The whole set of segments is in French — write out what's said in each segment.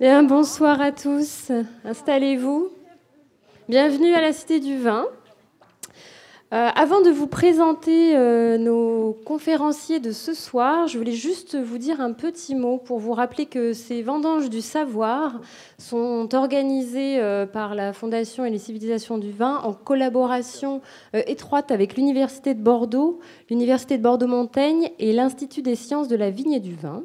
Bien, bonsoir à tous. Installez-vous. Bienvenue à la Cité du Vin. Euh, avant de vous présenter euh, nos conférenciers de ce soir, je voulais juste vous dire un petit mot pour vous rappeler que ces vendanges du savoir sont organisées euh, par la Fondation et les civilisations du vin en collaboration étroite avec l'Université de Bordeaux, l'Université de Bordeaux-Montaigne et l'Institut des sciences de la vigne et du vin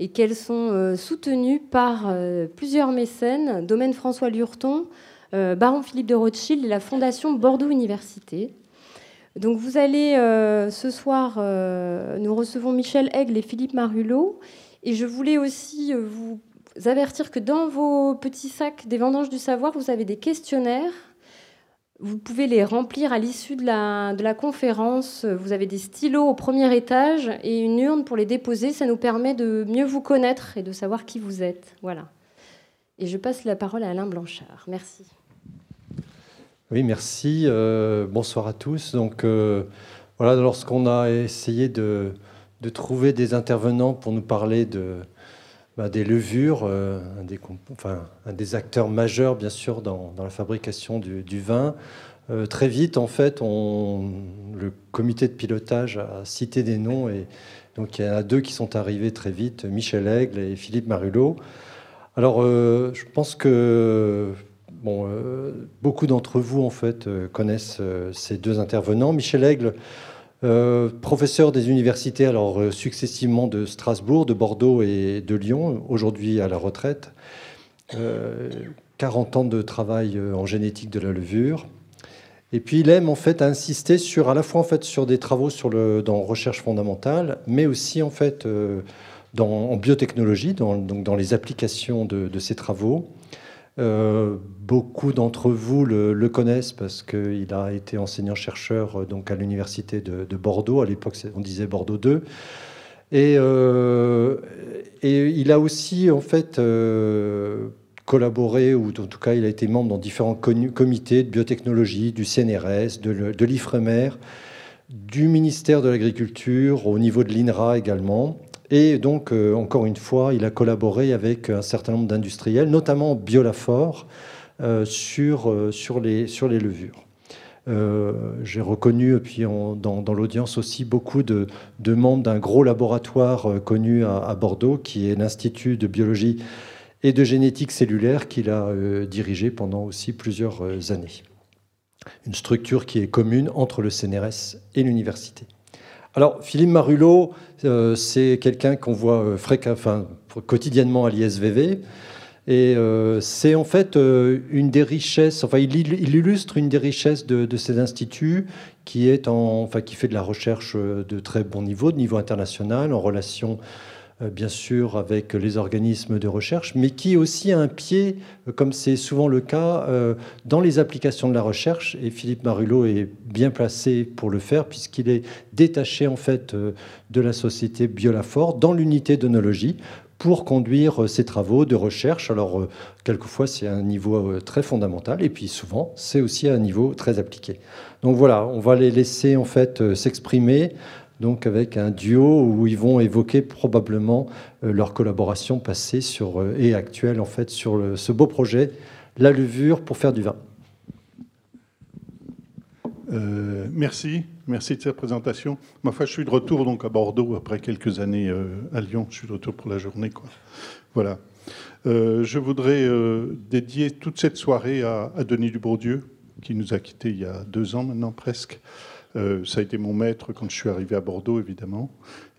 et qu'elles sont soutenues par plusieurs mécènes, Domaine François Lurton, Baron Philippe de Rothschild et la Fondation Bordeaux Université. Donc vous allez euh, ce soir, euh, nous recevons Michel Aigle et Philippe Marulot. Et je voulais aussi euh, vous avertir que dans vos petits sacs des vendanges du savoir, vous avez des questionnaires. Vous pouvez les remplir à l'issue de la, conférence. Vous avez des stylos au premier étage et une urne pour les déposer. Ça nous permet de mieux vous connaître et de savoir qui vous êtes. Voilà. Et je passe la parole à Alain Blanchard. Merci. Oui, merci. Euh, bonsoir à tous. Donc, euh, voilà, lorsqu'on a essayé de, trouver des intervenants pour nous parler de, bah, des levures, euh, un, des, acteurs majeurs, bien sûr, dans, la fabrication du, vin, très vite, en fait, le comité de pilotage a cité des noms et donc il y en a deux qui sont arrivés très vite, Michel Aigle et Philippe Marulot. Alors, je pense que euh, beaucoup d'entre vous, en fait, euh, connaissent euh, ces deux intervenants. Michel Aigle, professeur des universités, alors successivement de Strasbourg, de Bordeaux et de Lyon, aujourd'hui à la retraite. 40 ans de travail en génétique de la levure. Et puis il aime en fait insister sur à la fois en fait sur des travaux sur le, dans recherche fondamentale, mais aussi en fait en biotechnologie, dans, donc dans les applications de, de ces travaux. Euh, beaucoup d'entre vous le, connaissent parce qu'il a été enseignant-chercheur euh, donc à l'université de, Bordeaux. À l'époque, on disait Bordeaux 2. Et, euh, et, il a aussi en fait collaboré, ou en tout cas, il a été membre dans différents comités de biotechnologie, du CNRS, de, de l'IFREMER, du ministère de l'Agriculture, au niveau de l'INRA également. Et donc, euh, encore une fois, il a collaboré avec un certain nombre d'industriels, notamment Biolafort, euh, sur, euh, sur, les, sur les levures. J'ai reconnu, puis dans, dans l'audience aussi, beaucoup de, de membres d'un gros laboratoire connu à, Bordeaux, qui est l'Institut de biologie et de génétique cellulaire, qu'il a dirigé pendant aussi plusieurs années. Une structure qui est commune entre le CNRS et l'université. Alors, Philippe Marulot, euh, c'est quelqu'un qu'on voit euh, quotidiennement à l'ISVV. Et euh, c'est en fait une des richesses, enfin, il, illustre une des richesses de, ces instituts qui, est en, enfin, qui fait de la recherche de très bon niveau, de niveau international, en relation bien sûr avec les organismes de recherche, mais qui aussi a un pied, euh, comme c'est souvent le cas, euh, dans les applications de la recherche. Et Philippe Marulot est bien placé pour le faire, puisqu'il est détaché en fait de la société Biolafort dans l'unité d'onologie pour conduire ces travaux de recherche. Alors, quelquefois, c'est un niveau très fondamental, et puis souvent, c'est aussi un niveau très appliqué. Donc voilà, on va les laisser en fait s'exprimer donc avec un duo où ils vont évoquer probablement euh, leur collaboration passée euh, et actuelle en fait sur ce beau projet, la levure pour faire du vin. Euh, merci, merci de cette présentation. Ma foi, je suis de retour donc à Bordeaux après quelques années à Lyon. Je suis de retour pour la journée. Voilà. je voudrais dédier toute cette soirée à, à Denis Dubourdieu, qui nous a quittés il y a deux ans maintenant presque. Euh, ça a été mon maître quand je suis arrivé à Bordeaux, évidemment.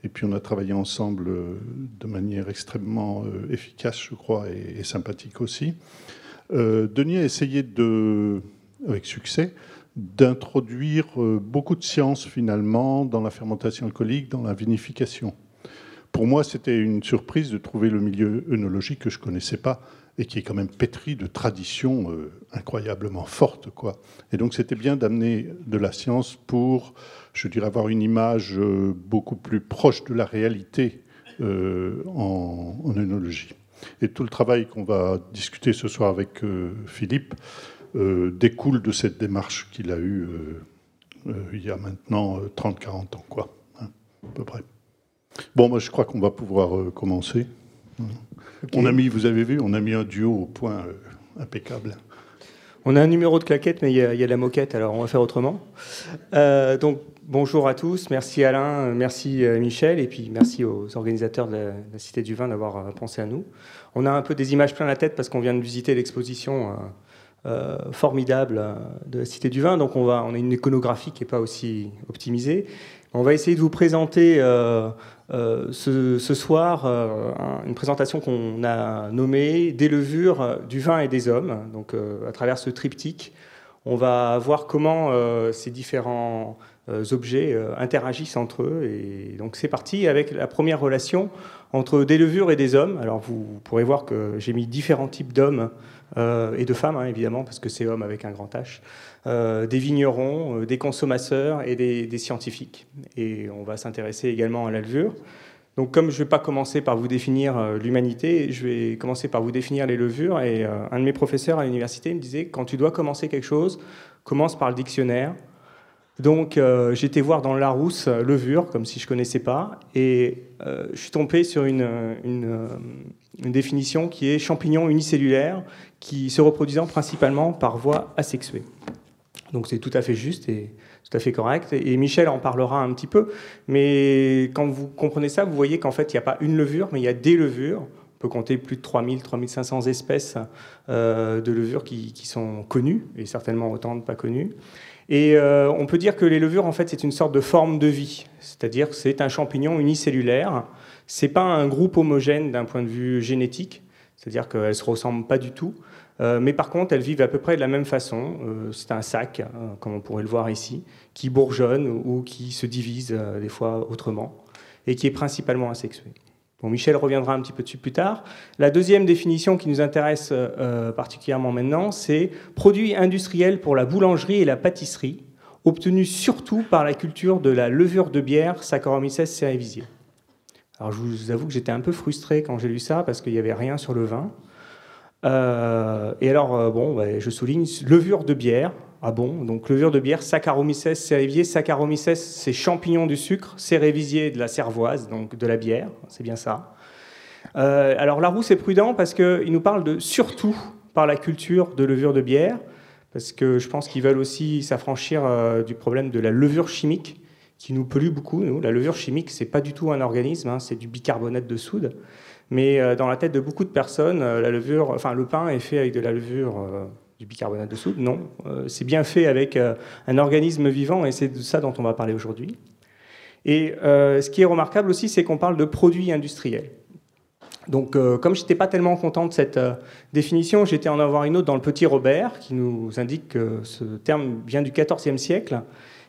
Et puis on a travaillé ensemble euh, de manière extrêmement euh, efficace, je crois, et, sympathique aussi. Denis a essayé de, avec succès, d'introduire beaucoup de sciences finalement dans la fermentation alcoolique, dans la vinification. Pour moi, c'était une surprise de trouver le milieu œnologique que je connaissais pas et qui est quand même pétri de traditions euh, incroyablement fortes. Quoi. Et donc c'était bien d'amener de la science pour, je dirais, avoir une image euh, beaucoup plus proche de la réalité euh, en, œnologie. Et tout le travail qu'on va discuter ce soir avec Philippe découle de cette démarche qu'il a eue il y a maintenant 30-40 ans, quoi, hein, à peu près. Bon, moi je crois qu'on va pouvoir commencer. On a mis, vous avez vu, on a mis un duo au point impeccable. On a un numéro de claquette, mais il y, a, de la moquette, alors on va faire autrement. donc, bonjour à tous. Merci Alain, merci Michel, et puis merci aux organisateurs de la, Cité du Vin d'avoir pensé à nous. On a un peu des images plein la tête parce qu'on vient de visiter l'exposition euh, formidable euh, de la Cité du Vin. Donc on, va, on a une iconographie qui n'est pas aussi optimisée. On va essayer de vous présenter euh, ce, soir une présentation qu'on a nommée Des levures du vin et des hommes. Donc à travers ce triptyque, on va voir comment ces différents objets interagissent entre eux. Et donc c'est parti avec la première relation entre des levures et des hommes. Alors vous pourrez voir que j'ai mis différents types d'hommes euh, et de femmes, hein, évidemment, parce que c'est homme avec un grand H, euh, des vignerons, euh, des consommateurs et des, scientifiques. Et on va s'intéresser également à la levure. Donc, comme je ne vais pas commencer par vous définir l'humanité, je vais commencer par vous définir les levures. Et un de mes professeurs à l'université me disait quand tu dois commencer quelque chose, commence par le dictionnaire. Donc, j'étais voir dans Larousse levure, comme si je connaissais pas, et je suis tombé sur une, définition qui est champignon unicellulaire qui se reproduisant principalement par voie asexuée. Donc c'est tout à fait juste et tout à fait correct. Et Michel en parlera un petit peu. Mais quand vous comprenez ça, vous voyez qu'en fait, il n'y a pas une levure, mais il y a des levures. On peut compter plus de 3000, 3500 espèces euh, de levures qui, sont connues, et certainement autant de pas connues. Et euh, on peut dire que les levures, en fait, c'est une sorte de forme de vie. C'est-à-dire que c'est un champignon unicellulaire. C'est pas un groupe homogène d'un point de vue génétique. C'est-à-dire qu'elles ne se ressemblent pas du tout. Euh, mais par contre, elles vivent à peu près de la même façon. Euh, c'est un sac, hein, comme on pourrait le voir ici, qui bourgeonne ou qui se divise euh, des fois autrement, et qui est principalement asexué. Michel reviendra un petit peu dessus plus tard. La deuxième définition qui nous intéresse particulièrement maintenant, c'est produit industriel pour la boulangerie et la pâtisserie, obtenu surtout par la culture de la levure de bière Saccharomyces cerevisiae. Alors je vous avoue que j'étais un peu frustré quand j'ai lu ça parce qu'il n'y avait rien sur le vin. Euh, et alors, euh, bon, je souligne levure de bière. Ah bon? Donc, levure de bière, Saccharomyces cerevisiae. Saccharomyces, c'est champignon du sucre. Cerevisiae, de la cervoise, donc de la bière. C'est bien ça. Euh, alors, Larousse est prudent parce qu'il nous parle de surtout par la culture de levure de bière, parce que je pense qu'ils veulent aussi s'affranchir du problème de la levure chimique qui nous pollue beaucoup. Nous. La levure chimique, c'est pas du tout un organisme, hein, c'est du bicarbonate de soude. Mais euh, dans la tête de beaucoup de personnes, euh, la levure, enfin, le pain est fait avec de la levure euh, du bicarbonate de soude. Non, c'est bien fait avec un organisme vivant et c'est de ça dont on va parler aujourd'hui. Et ce qui est remarquable aussi, c'est qu'on parle de produits industriels. Donc, comme je n'étais pas tellement content de cette définition, j'étais en avoir une autre dans le Petit Robert, qui nous indique que ce terme vient du XIVe siècle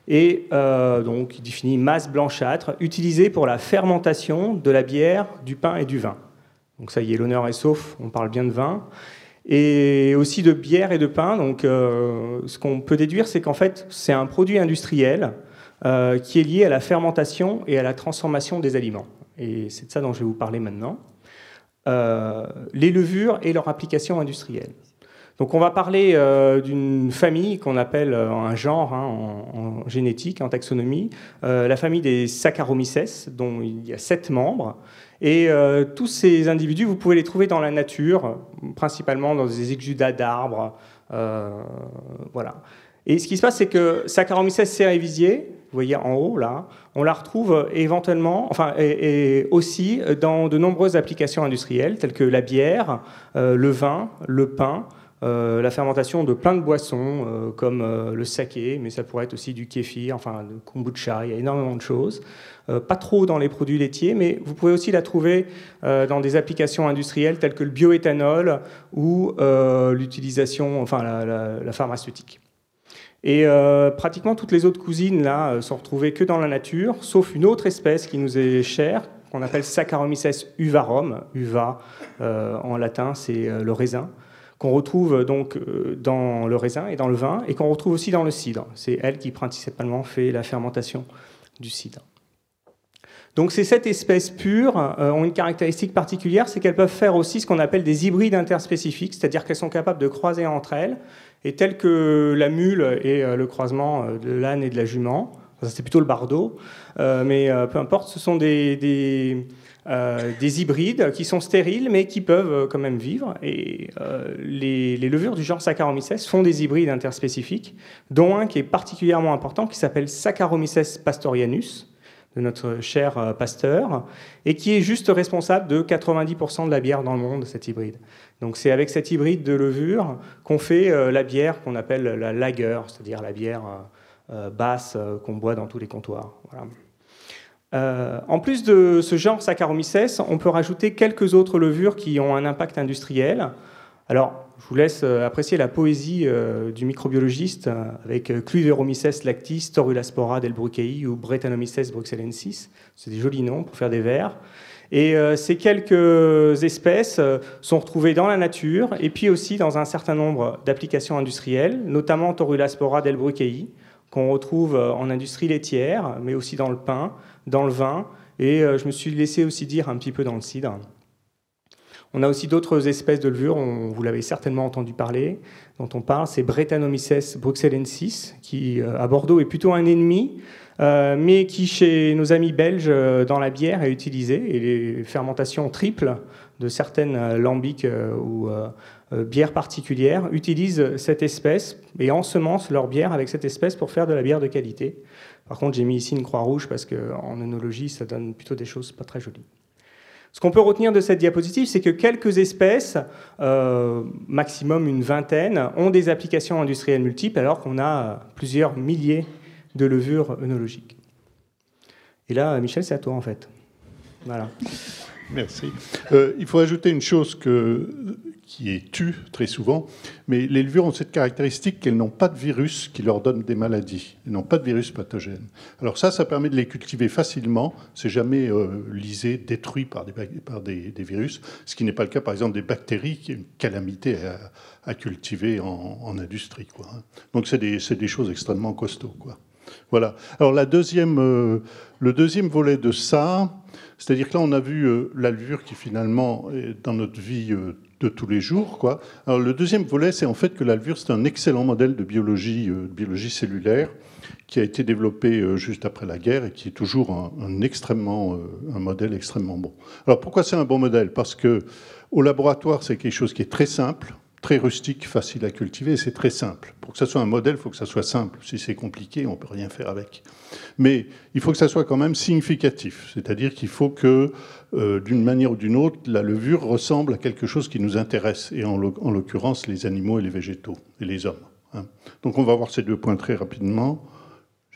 et euh, donc il définit masse blanchâtre utilisée pour la fermentation de la bière, du pain et du vin. Donc ça y est, l'honneur est sauf, on parle bien de vin. Et aussi de bière et de pain. Donc euh, ce qu'on peut déduire, c'est qu'en fait, c'est un produit industriel euh, qui est lié à la fermentation et à la transformation des aliments. Et c'est de ça dont je vais vous parler maintenant. les levures et leur application industrielle. Donc on va parler euh, d'une famille qu'on appelle euh, un genre hein, en, génétique, en taxonomie, euh, la famille des Saccharomyces, dont il y a sept membres. Et tous ces individus, vous pouvez les trouver dans la nature, principalement dans des exudats d'arbres. voilà. Et ce qui se passe, c'est que Saccharomyces cerevisiae, vous voyez en haut là, on la retrouve éventuellement, enfin, et, aussi dans de nombreuses applications industrielles, telles que la bière, le vin, le pain, euh, la fermentation de plein de boissons, euh, comme euh, le saké, mais ça pourrait être aussi du kéfir, enfin le kombucha, il y a énormément de choses. Pas trop dans les produits laitiers, mais vous pouvez aussi la trouver dans des applications industrielles telles que le bioéthanol ou l'utilisation, enfin la, pharmaceutique. Et pratiquement toutes les autres cousines là sont retrouvées que dans la nature, sauf une autre espèce qui nous est chère, qu'on appelle Saccharomyces uvarum. Uva en latin, c'est le raisin qu'on retrouve donc euh, dans le raisin et dans le vin, et qu'on retrouve aussi dans le cidre. C'est elle qui principalement fait la fermentation du cidre. Donc ces sept espèces pures euh, ont une caractéristique particulière, c'est qu'elles peuvent faire aussi ce qu'on appelle des hybrides interspécifiques, c'est-à-dire qu'elles sont capables de croiser entre elles, et telles que la mule et euh, le croisement de l'âne et de la jument, ça c'est plutôt le bardeau, mais peu importe, ce sont des des hybrides qui sont stériles mais qui peuvent quand même vivre. Et les, levures du genre Saccharomyces font des hybrides interspécifiques, dont un qui est particulièrement important qui s'appelle Saccharomyces pastorianus, notre cher pasteur, et qui est juste responsable de 90% de la bière dans le monde, cet hybride. Donc c'est avec cet hybride de levure qu'on fait euh, la bière qu'on appelle la lager, c'est-à-dire la bière euh, euh, basse qu'on boit dans tous les comptoirs. en plus de ce genre Saccharomyces, on peut rajouter quelques autres levures qui ont un impact industriel. Alors, je vous laisse apprécier la poésie du microbiologiste avec Cluveromyces lactis, Torulaspora delbruckei ou Brettanomyces bruxellensis. C'est des jolis noms pour faire des verres. Et euh, ces quelques espèces euh, sont retrouvées dans la nature et puis aussi dans un certain nombre d'applications industrielles, notamment Torulaspora delbruckei, qu'on retrouve euh, en industrie laitière, mais aussi dans le pain, dans le vin, et je me suis laissé aussi dire un petit peu dans le cidre. On a aussi d'autres espèces de levures, vous l'avez certainement entendu parler, dont on parle, c'est Brettanomyces bruxellensis, qui à Bordeaux est plutôt un ennemi, euh, mais qui chez nos amis belges euh, dans la bière est utilisé, et les fermentations triples de certaines euh, lambics ou bières particulières utilisent cette espèce et ensemencent leur bière avec cette espèce pour faire de la bière de qualité. Par contre, j'ai mis ici une croix rouge parce qu'en œnologie, ça donne plutôt des choses pas très jolies. Ce qu'on peut retenir de cette diapositive, c'est que quelques espèces, maximum une vingtaine, ont des applications industrielles multiples, alors qu'on a plusieurs milliers de levure œnologique. Et là, Michel, c'est à toi en fait. Voilà. Merci. Euh, il faut ajouter une chose que, qui est tue très souvent, mais les levures ont cette caractéristique qu'elles n'ont pas de virus qui leur donne des maladies. Elles n'ont pas de virus pathogène. Alors ça, ça permet de les cultiver facilement. C'est jamais euh, lisé, détruit par, des, virus, ce qui n'est pas le cas, par exemple, des bactéries, qui est une calamité à, cultiver en, industrie. Hein. Donc c'est des, choses extrêmement costauds. Voilà. Alors la deuxième, euh, le deuxième volet de ça, c'est-à-dire que là on a vu euh, qui finalement est dans notre vie euh, de tous les jours. Alors le deuxième volet, c'est en fait que la c'est un excellent modèle de biologie, biologie cellulaire qui a été développé juste après la guerre et qui est toujours un, extrêmement, un modèle extrêmement bon. Alors pourquoi c'est un bon modèle? Parce que au laboratoire c'est quelque chose qui est très simple très rustique, facile à cultiver, c'est très simple. Pour que ça soit un modèle, il faut que ça soit simple. Si c'est compliqué, on ne peut rien faire avec. Mais il faut que ça soit quand même significatif, c'est-à-dire qu'il faut que, euh, d'une manière ou d'une autre, la levure ressemble à quelque chose qui nous intéresse, et en l'occurrence les animaux et les végétaux, et les hommes. Hein. Donc on va voir ces deux points très rapidement.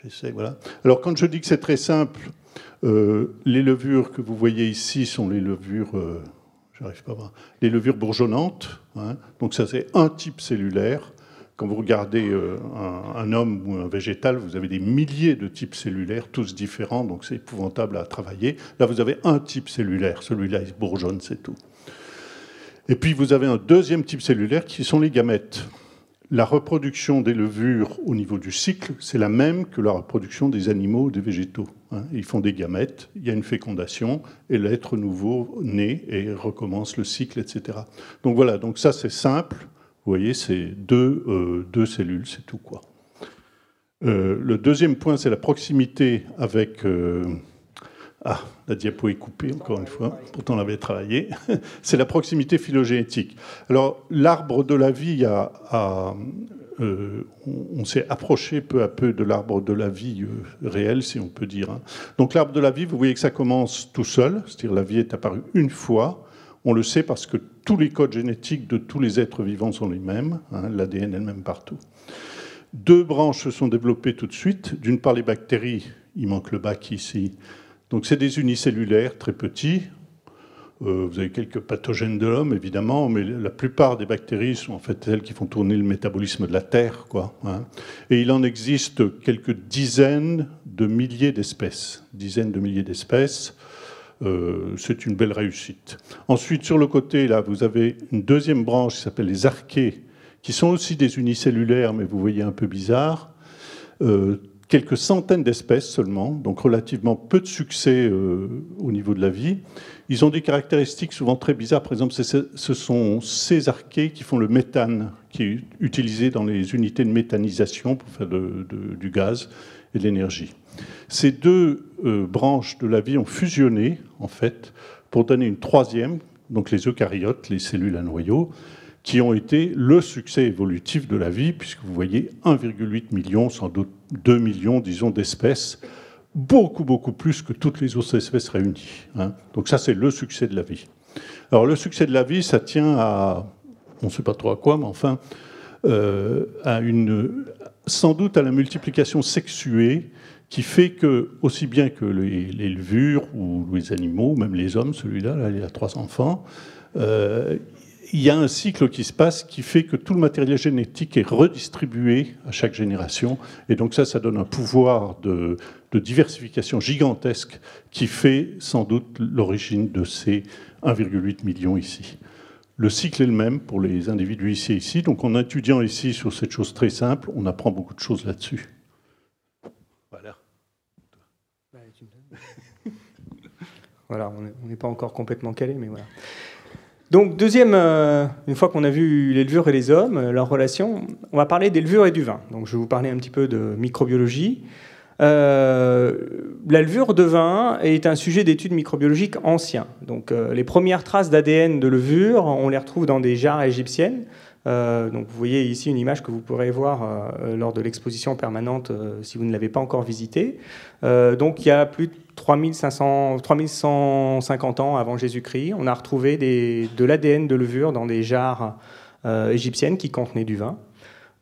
J'essaie, voilà. Alors quand je dis que c'est très simple, euh, les levures que vous voyez ici sont les levures... Euh, pas Les levures bourgeonnantes, hein? donc ça c'est un type cellulaire. Quand vous regardez euh, un, homme ou un végétal, vous avez des milliers de types cellulaires, tous différents, donc c'est épouvantable à travailler. Là, vous avez un type cellulaire, celui-là il bourgeonne, c'est tout. Et puis vous avez un deuxième type cellulaire qui sont les gamètes la reproduction des levures au niveau du cycle, c'est la même que la reproduction des animaux ou des végétaux. Hein. Ils font des gamètes, il y a une fécondation, et l'être nouveau naît et recommence le cycle, etc. Donc voilà, donc ça c'est simple. Vous voyez, c'est deux, euh, cellules, c'est tout quoi. Euh, le deuxième point, c'est la proximité avec euh, ah, la diapo est coupée, encore une fois, pourtant on avait travaillé. C'est la proximité phylogénétique. Alors, l'arbre de la vie euh, on, s'est approché peu à peu de l'arbre de la vie euh, réel, si on peut dire. Hein. Donc, l'arbre de la vie, vous voyez que ça commence tout seul, c'est-à-dire la vie est apparue une fois. On le sait parce que tous les codes génétiques de tous les êtres vivants sont les mêmes, hein, l'ADN est le même partout. Deux branches se sont développées tout de suite. D'une part, les bactéries, il manque le bac ici, donc c'est des unicellulaires très petits. Euh, vous avez quelques pathogènes de l'homme, évidemment, mais la plupart des bactéries sont en fait celles qui font tourner le métabolisme de la Terre. Quoi, hein. Et il en existe quelques dizaines de milliers d'espèces. Dizaines de milliers d'espèces. Euh, c'est une belle réussite. Ensuite, sur le côté, là, vous avez une deuxième branche qui s'appelle les archées, qui sont aussi des unicellulaires, mais vous voyez un peu bizarre. Euh, quelques centaines d'espèces seulement, donc relativement peu de succès euh, au niveau de la vie. Ils ont des caractéristiques souvent très bizarres. Par exemple, ce sont ces archées qui font le méthane, qui est utilisé dans les unités de méthanisation pour faire du gaz. et de l'énergie. Ces deux branches de la vie ont fusionné, en fait, pour donner une troisième, donc les eucaryotes, les cellules à noyau, qui ont été le succès évolutif de la vie, puisque vous voyez 1,8 million, sans doute 2 millions, disons, d'espèces, beaucoup, beaucoup plus que toutes les autres espèces réunies. Hein. Donc ça, c'est le succès de la vie. Alors le succès de la vie, ça tient à, on ne sait pas trop à quoi, mais enfin, euh, à une, sans doute à la multiplication sexuée qui fait que, aussi bien que les, levures ou les animaux, même les hommes, celui-là, là, il a trois enfants, euh, il y a un cycle qui se passe qui fait que tout le matériel génétique est redistribué à chaque génération. Et donc ça, ça donne un pouvoir de, diversification gigantesque qui fait sans doute l'origine de ces 1,8 million ici. Le cycle est le même pour les individus ici et ici. Donc en étudiant ici sur cette chose très simple, on apprend beaucoup de choses là-dessus. Voilà. Voilà, on n'est pas encore complètement calé, mais voilà. Donc, deuxième, euh, une fois qu'on a vu les levures et les hommes, euh, leur relation, on va parler des levures et du vin. Donc, je vais vous parler un petit peu de microbiologie. Euh, la levure de vin est un sujet d'étude microbiologique ancien. Donc, les premières traces d'ADN de levure, on les retrouve dans des jarres égyptiennes. donc, vous voyez ici une image que vous pourrez voir lors de l'exposition permanente si vous ne l'avez pas encore visitée. donc, il y a plus de 3500, 3150 ans avant Jésus-Christ, on a retrouvé de l'ADN de levure dans des jarres euh, égyptiennes qui contenaient du vin.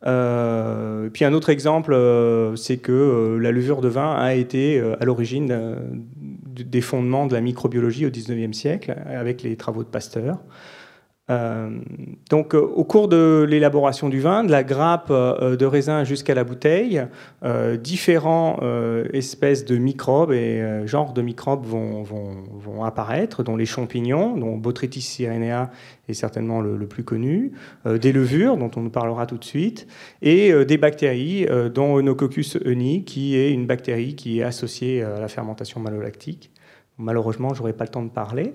Euh, puis un autre exemple, euh, c'est que la levure de vin a été à l'origine des fondements de la microbiologie au XIXe siècle, avec les travaux de Pasteur. Euh, donc, euh, au cours de l'élaboration du vin, de la grappe euh, de raisin jusqu'à la bouteille, différents espèces de microbes et genres de microbes vont, apparaître, dont les champignons, dont Botrytis cyrenea est certainement le, plus connu, des levures, dont on nous parlera tout de suite, et des bactéries, dont Eunococcus euni, qui est une bactérie qui est associée à la fermentation malolactique. Malheureusement, je n'aurai pas le temps de parler.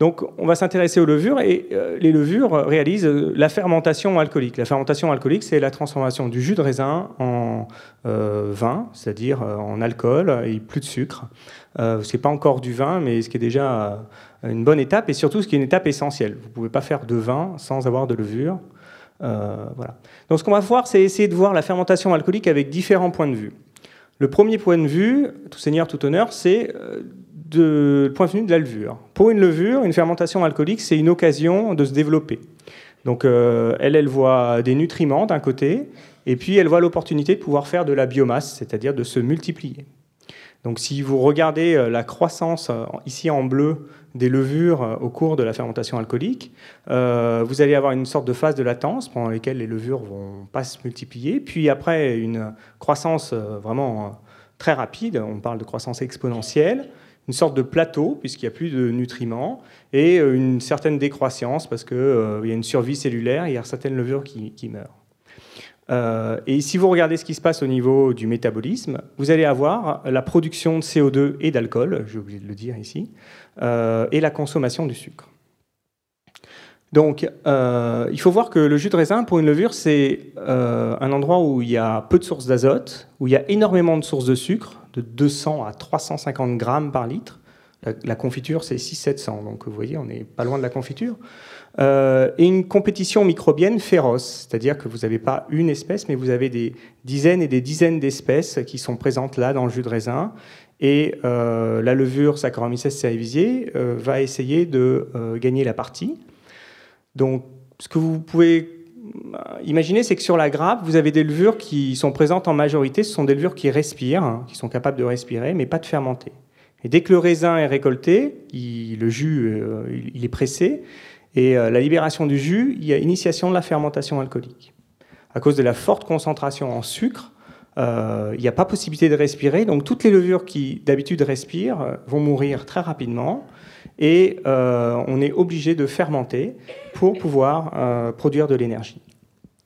Donc on va s'intéresser aux levures et euh, les levures réalisent euh, la fermentation alcoolique. La fermentation alcoolique, c'est la transformation du jus de raisin en euh, vin, c'est-à-dire en alcool et plus de sucre. ce n'est pas encore du vin, mais ce qui est déjà une bonne étape et surtout ce qui est une étape essentielle. Vous ne pouvez pas faire de vin sans avoir de levure. voilà. Donc ce qu'on va voir, c'est essayer de voir la fermentation alcoolique avec différents points de vue. Le premier point de vue, tout seigneur, tout honneur, c'est de, point de vue de la levure. Pour une levure, une fermentation alcoolique, c'est une occasion de se développer. Donc euh, elle, elle voit des nutriments d'un côté, et puis elle voit l'opportunité de pouvoir faire de la biomasse, c'est-à-dire de se multiplier. Donc si vous regardez euh, la croissance euh, ici en bleu des levures au cours de la fermentation alcoolique, vous allez avoir une sorte de phase de latence pendant laquelle les levures vont pas se multiplier, puis après une croissance vraiment très rapide, on parle de croissance exponentielle, une sorte de plateau, puisqu'il n'y a plus de nutriments, et euh, une certaine décroissance, parce qu'il euh, y a une survie cellulaire, il y a certaines levures qui, meurent. Euh, et si vous regardez ce qui se passe au niveau du métabolisme, vous allez avoir la production de CO2 et d'alcool, j'ai oublié de le dire ici, et la consommation du sucre. Donc, il faut voir que le jus de raisin, pour une levure, c'est un endroit où il y a peu de sources d'azote, où il y a énormément de sources de sucre, de 200 à 350 grammes par litre. La, confiture, c'est 600-700, donc vous voyez, on n'est pas loin de la confiture. Euh, et une compétition microbienne féroce, c'est-à-dire que vous n'avez pas une espèce, mais vous avez des dizaines et des dizaines d'espèces qui sont présentes là dans le jus de raisin. Et euh, la levure Saccharomyces cerevisiae euh, va essayer de gagner la partie. Donc, ce que vous pouvez imaginez, c'est que sur la grappe, vous avez des levures qui sont présentes en majorité. Ce sont des levures qui respirent, hein, qui sont capables de respirer, mais pas de fermenter. Et dès que le raisin est récolté, le jus euh, il est pressé, et euh, la libération du jus, il y a initiation de la fermentation alcoolique. À cause de la forte concentration en sucre, euh, il n'y a pas possibilité de respirer, donc toutes les levures qui d'habitude respirent vont mourir très rapidement et on est obligé de fermenter pour pouvoir produire de l'énergie.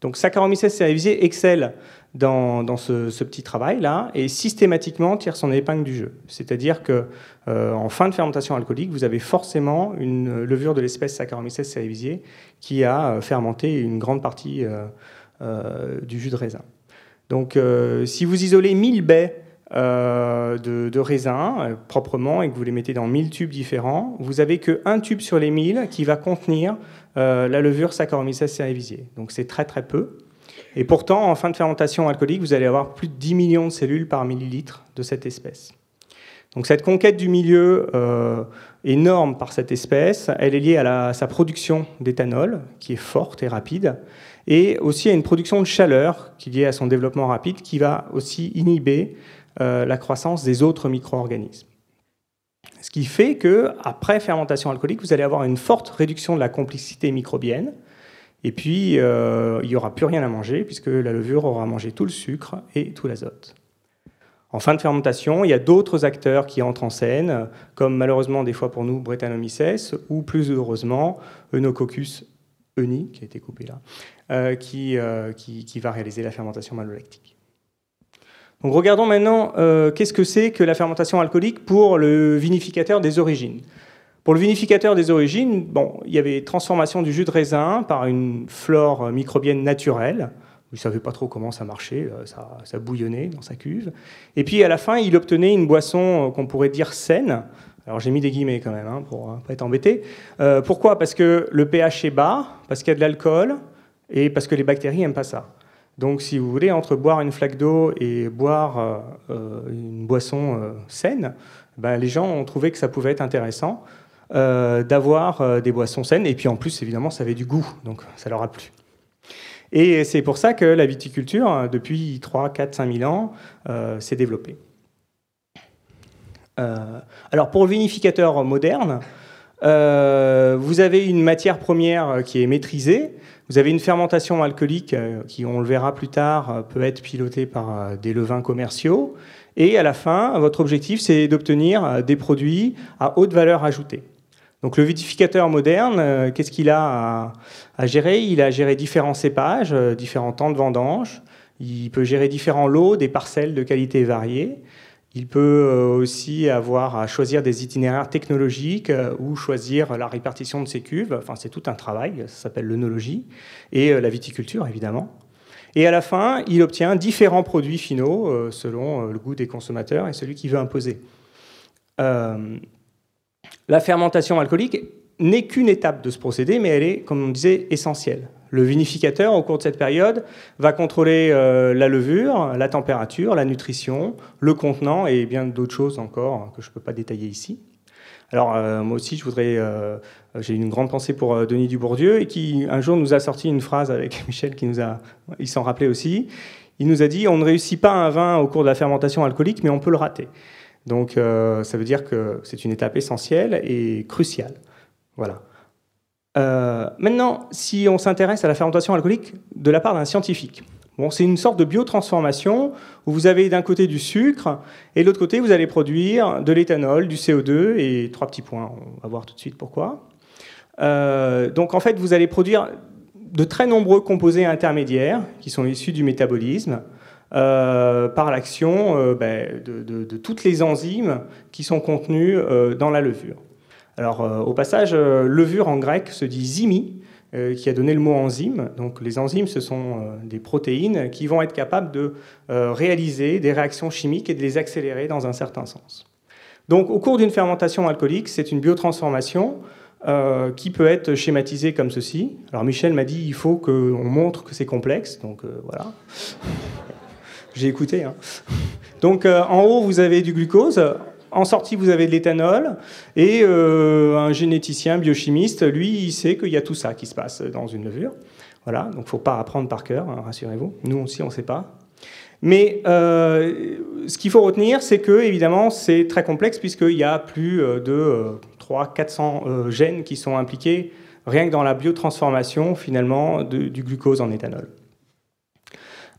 Donc Saccharomyces cerevisiae excelle dans, ce, petit travail-là et systématiquement tire son épingle du jeu. C'est-à-dire que euh, en fin de fermentation alcoolique, vous avez forcément une levure de l'espèce Saccharomyces cerevisiae qui a euh, fermenté une grande partie euh, du jus de raisin. Donc si vous isolez 1000 baies de, de, raisins proprement et que vous les mettez dans 1000 tubes différents, vous avez qu'un tube sur les 1000 qui va contenir la levure Saccharomyces cerevisiae. Donc c'est très très peu. Et pourtant, en fin de fermentation alcoolique, vous allez avoir plus de 10 millions de cellules par millilitre de cette espèce. Donc cette conquête du milieu euh, énorme par cette espèce, elle est liée à, sa production d'éthanol, qui est forte et rapide, et aussi à une production de chaleur, qui est liée à son développement rapide, qui va aussi inhiber euh, la croissance des autres micro-organismes. Ce qui fait que, après fermentation alcoolique, vous allez avoir une forte réduction de la complexité microbienne, et puis, euh, il n'y aura plus rien à manger puisque la levure aura mangé tout le sucre et tout l'azote. En fin de fermentation, il y a d'autres acteurs qui entrent en scène, comme malheureusement des fois pour nous Brettanomyces, ou plus heureusement Eunococcus euni, qui a été coupé là, euh, euh, qui, va réaliser la fermentation malolactique. Donc regardons maintenant qu'est-ce que c'est que la fermentation alcoolique pour le vinificateur des origines. Pour le vinificateur des origines, bon, il y avait transformation du jus de raisin par une flore microbienne naturelle. Il ne savait pas trop comment ça marchait, euh, ça, bouillonnait dans sa cuve. Et puis à la fin, il obtenait une boisson euh, qu'on pourrait dire saine. Alors j'ai mis des guillemets quand même hein, pour ne euh, pas être embêté. pourquoi? Parce que le pH est bas, parce qu'il y a de l'alcool et parce que les bactéries n'aiment pas ça. Donc si vous voulez, entre boire une flaque d'eau et boire une boisson saine, ben, les gens ont trouvé que ça pouvait être intéressant. Euh, d'avoir euh, des boissons saines. Et puis en plus, évidemment, ça avait du goût, donc ça leur a plu. Et c'est pour ça que la viticulture, depuis 3, 4, 5 000 ans, euh, s'est développée. alors pour le vinificateur moderne, vous avez une matière première qui est maîtrisée, vous avez une fermentation alcoolique qui, on le verra plus tard, peut être pilotée par des levains commerciaux, et à la fin, votre objectif, c'est d'obtenir des produits à haute valeur ajoutée. Donc le vitificateur moderne, euh, qu'est-ce qu'il a à, gérer? Il a à gérer différents cépages, euh, différents temps de vendange. Il peut gérer différents lots, des parcelles de qualité variée. Il peut euh, aussi avoir à choisir des itinéraires technologiques ou choisir la répartition de ses cuves. Enfin, c'est tout un travail, ça s'appelle l'œnologie, et la viticulture, évidemment. Et à la fin, il obtient différents produits finaux selon le goût des consommateurs et celui qui veut imposer. La fermentation alcoolique n'est qu'une étape de ce procédé, mais elle est, comme on disait, essentielle. Le vinificateur, au cours de cette période, va contrôler euh, la levure, la température, la nutrition, le contenant et bien d'autres choses encore que je ne peux pas détailler ici. Alors euh, moi aussi, je voudrais, euh, j'ai une grande pensée pour Denis Dubourdieu et qui un jour nous a sorti une phrase avec Michel qui nous a, il s'en rappelait aussi. Il nous a dit on ne réussit pas un vin au cours de la fermentation alcoolique, mais on peut le rater. Donc ça veut dire que c'est une étape essentielle et cruciale. Voilà. Euh, maintenant, si on s'intéresse à la fermentation alcoolique de la part d'un scientifique, bon, c'est une sorte de biotransformation où vous avez d'un côté du sucre et de l'autre côté vous allez produire de l'éthanol, du CO2 et trois petits points. On va voir tout de suite pourquoi. Euh, donc en fait, vous allez produire de très nombreux composés intermédiaires qui sont issus du métabolisme. Euh, par l'action ben, de, toutes les enzymes qui sont contenues dans la levure. Alors, au passage, levure en grec se dit zymi, qui a donné le mot enzyme. Donc, les enzymes, ce sont des protéines qui vont être capables de réaliser des réactions chimiques et de les accélérer dans un certain sens. Donc, au cours d'une fermentation alcoolique, c'est une biotransformation qui peut être schématisée comme ceci. Alors Michel m'a dit il faut qu'on montre que c'est complexe, donc voilà. J'ai écouté. Hein. Donc euh, en haut, vous avez du glucose. En sortie, vous avez de l'éthanol. Et euh, un généticien, biochimiste, lui, il sait qu'il y a tout ça qui se passe dans une levure. Voilà, donc il ne faut pas apprendre par cœur, hein, rassurez-vous. Nous aussi, on ne sait pas. Mais euh, ce qu'il faut retenir, c'est que, évidemment, c'est très complexe puisqu'il y a plus de 300-400 gènes qui sont impliqués rien que dans la biotransformation, finalement, du glucose en éthanol.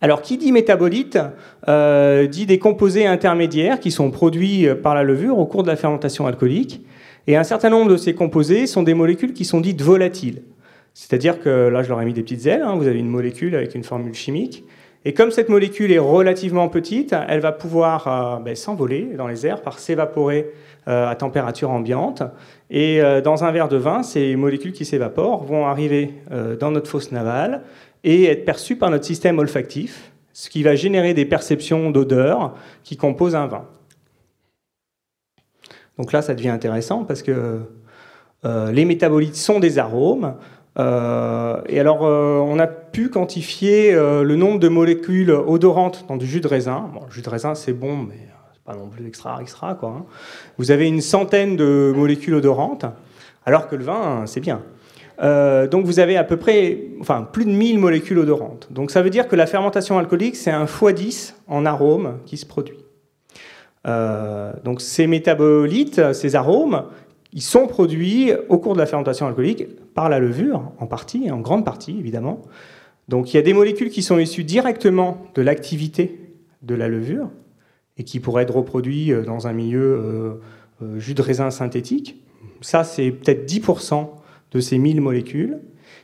Alors, qui dit métabolite euh, dit des composés intermédiaires qui sont produits euh, par la levure au cours de la fermentation alcoolique. Et un certain nombre de ces composés sont des molécules qui sont dites volatiles. C'est-à-dire que là, je leur ai mis des petites ailes. Hein. vous avez une molécule avec une formule chimique. Et comme cette molécule est relativement petite, elle va pouvoir euh, ben, s'envoler dans les airs par s'évaporer à température ambiante. Et dans un verre de vin, ces molécules qui s'évaporent vont arriver dans notre fosse navale et être perçues par notre système olfactif. ce qui va générer des perceptions d'odeur qui composent un vin. Donc là, ça devient intéressant parce que euh, les métabolites sont des arômes. Euh, et alors, euh, on a pu quantifier le nombre de molécules odorantes dans du jus de raisin. Bon, le jus de raisin, c'est bon, mais c'est pas non plus extra, extra. Quoi, hein. Vous avez une centaine de molécules odorantes, alors que le vin, c'est bien. Donc vous avez à peu près, enfin plus de 1000 molécules odorantes. Donc ça veut dire que la fermentation alcoolique, c'est un x10 en arômes qui se produit. donc ces métabolites, ces arômes, ils sont produits au cours de la fermentation alcoolique par la levure, en partie, en grande partie évidemment. Donc il y a des molécules qui sont issues directement de l'activité de la levure et qui pourraient être reproduites euh, dans un milieu euh, euh, jus de raisin synthétique. Ça, c'est peut-être 10% de ces 1000 molécules.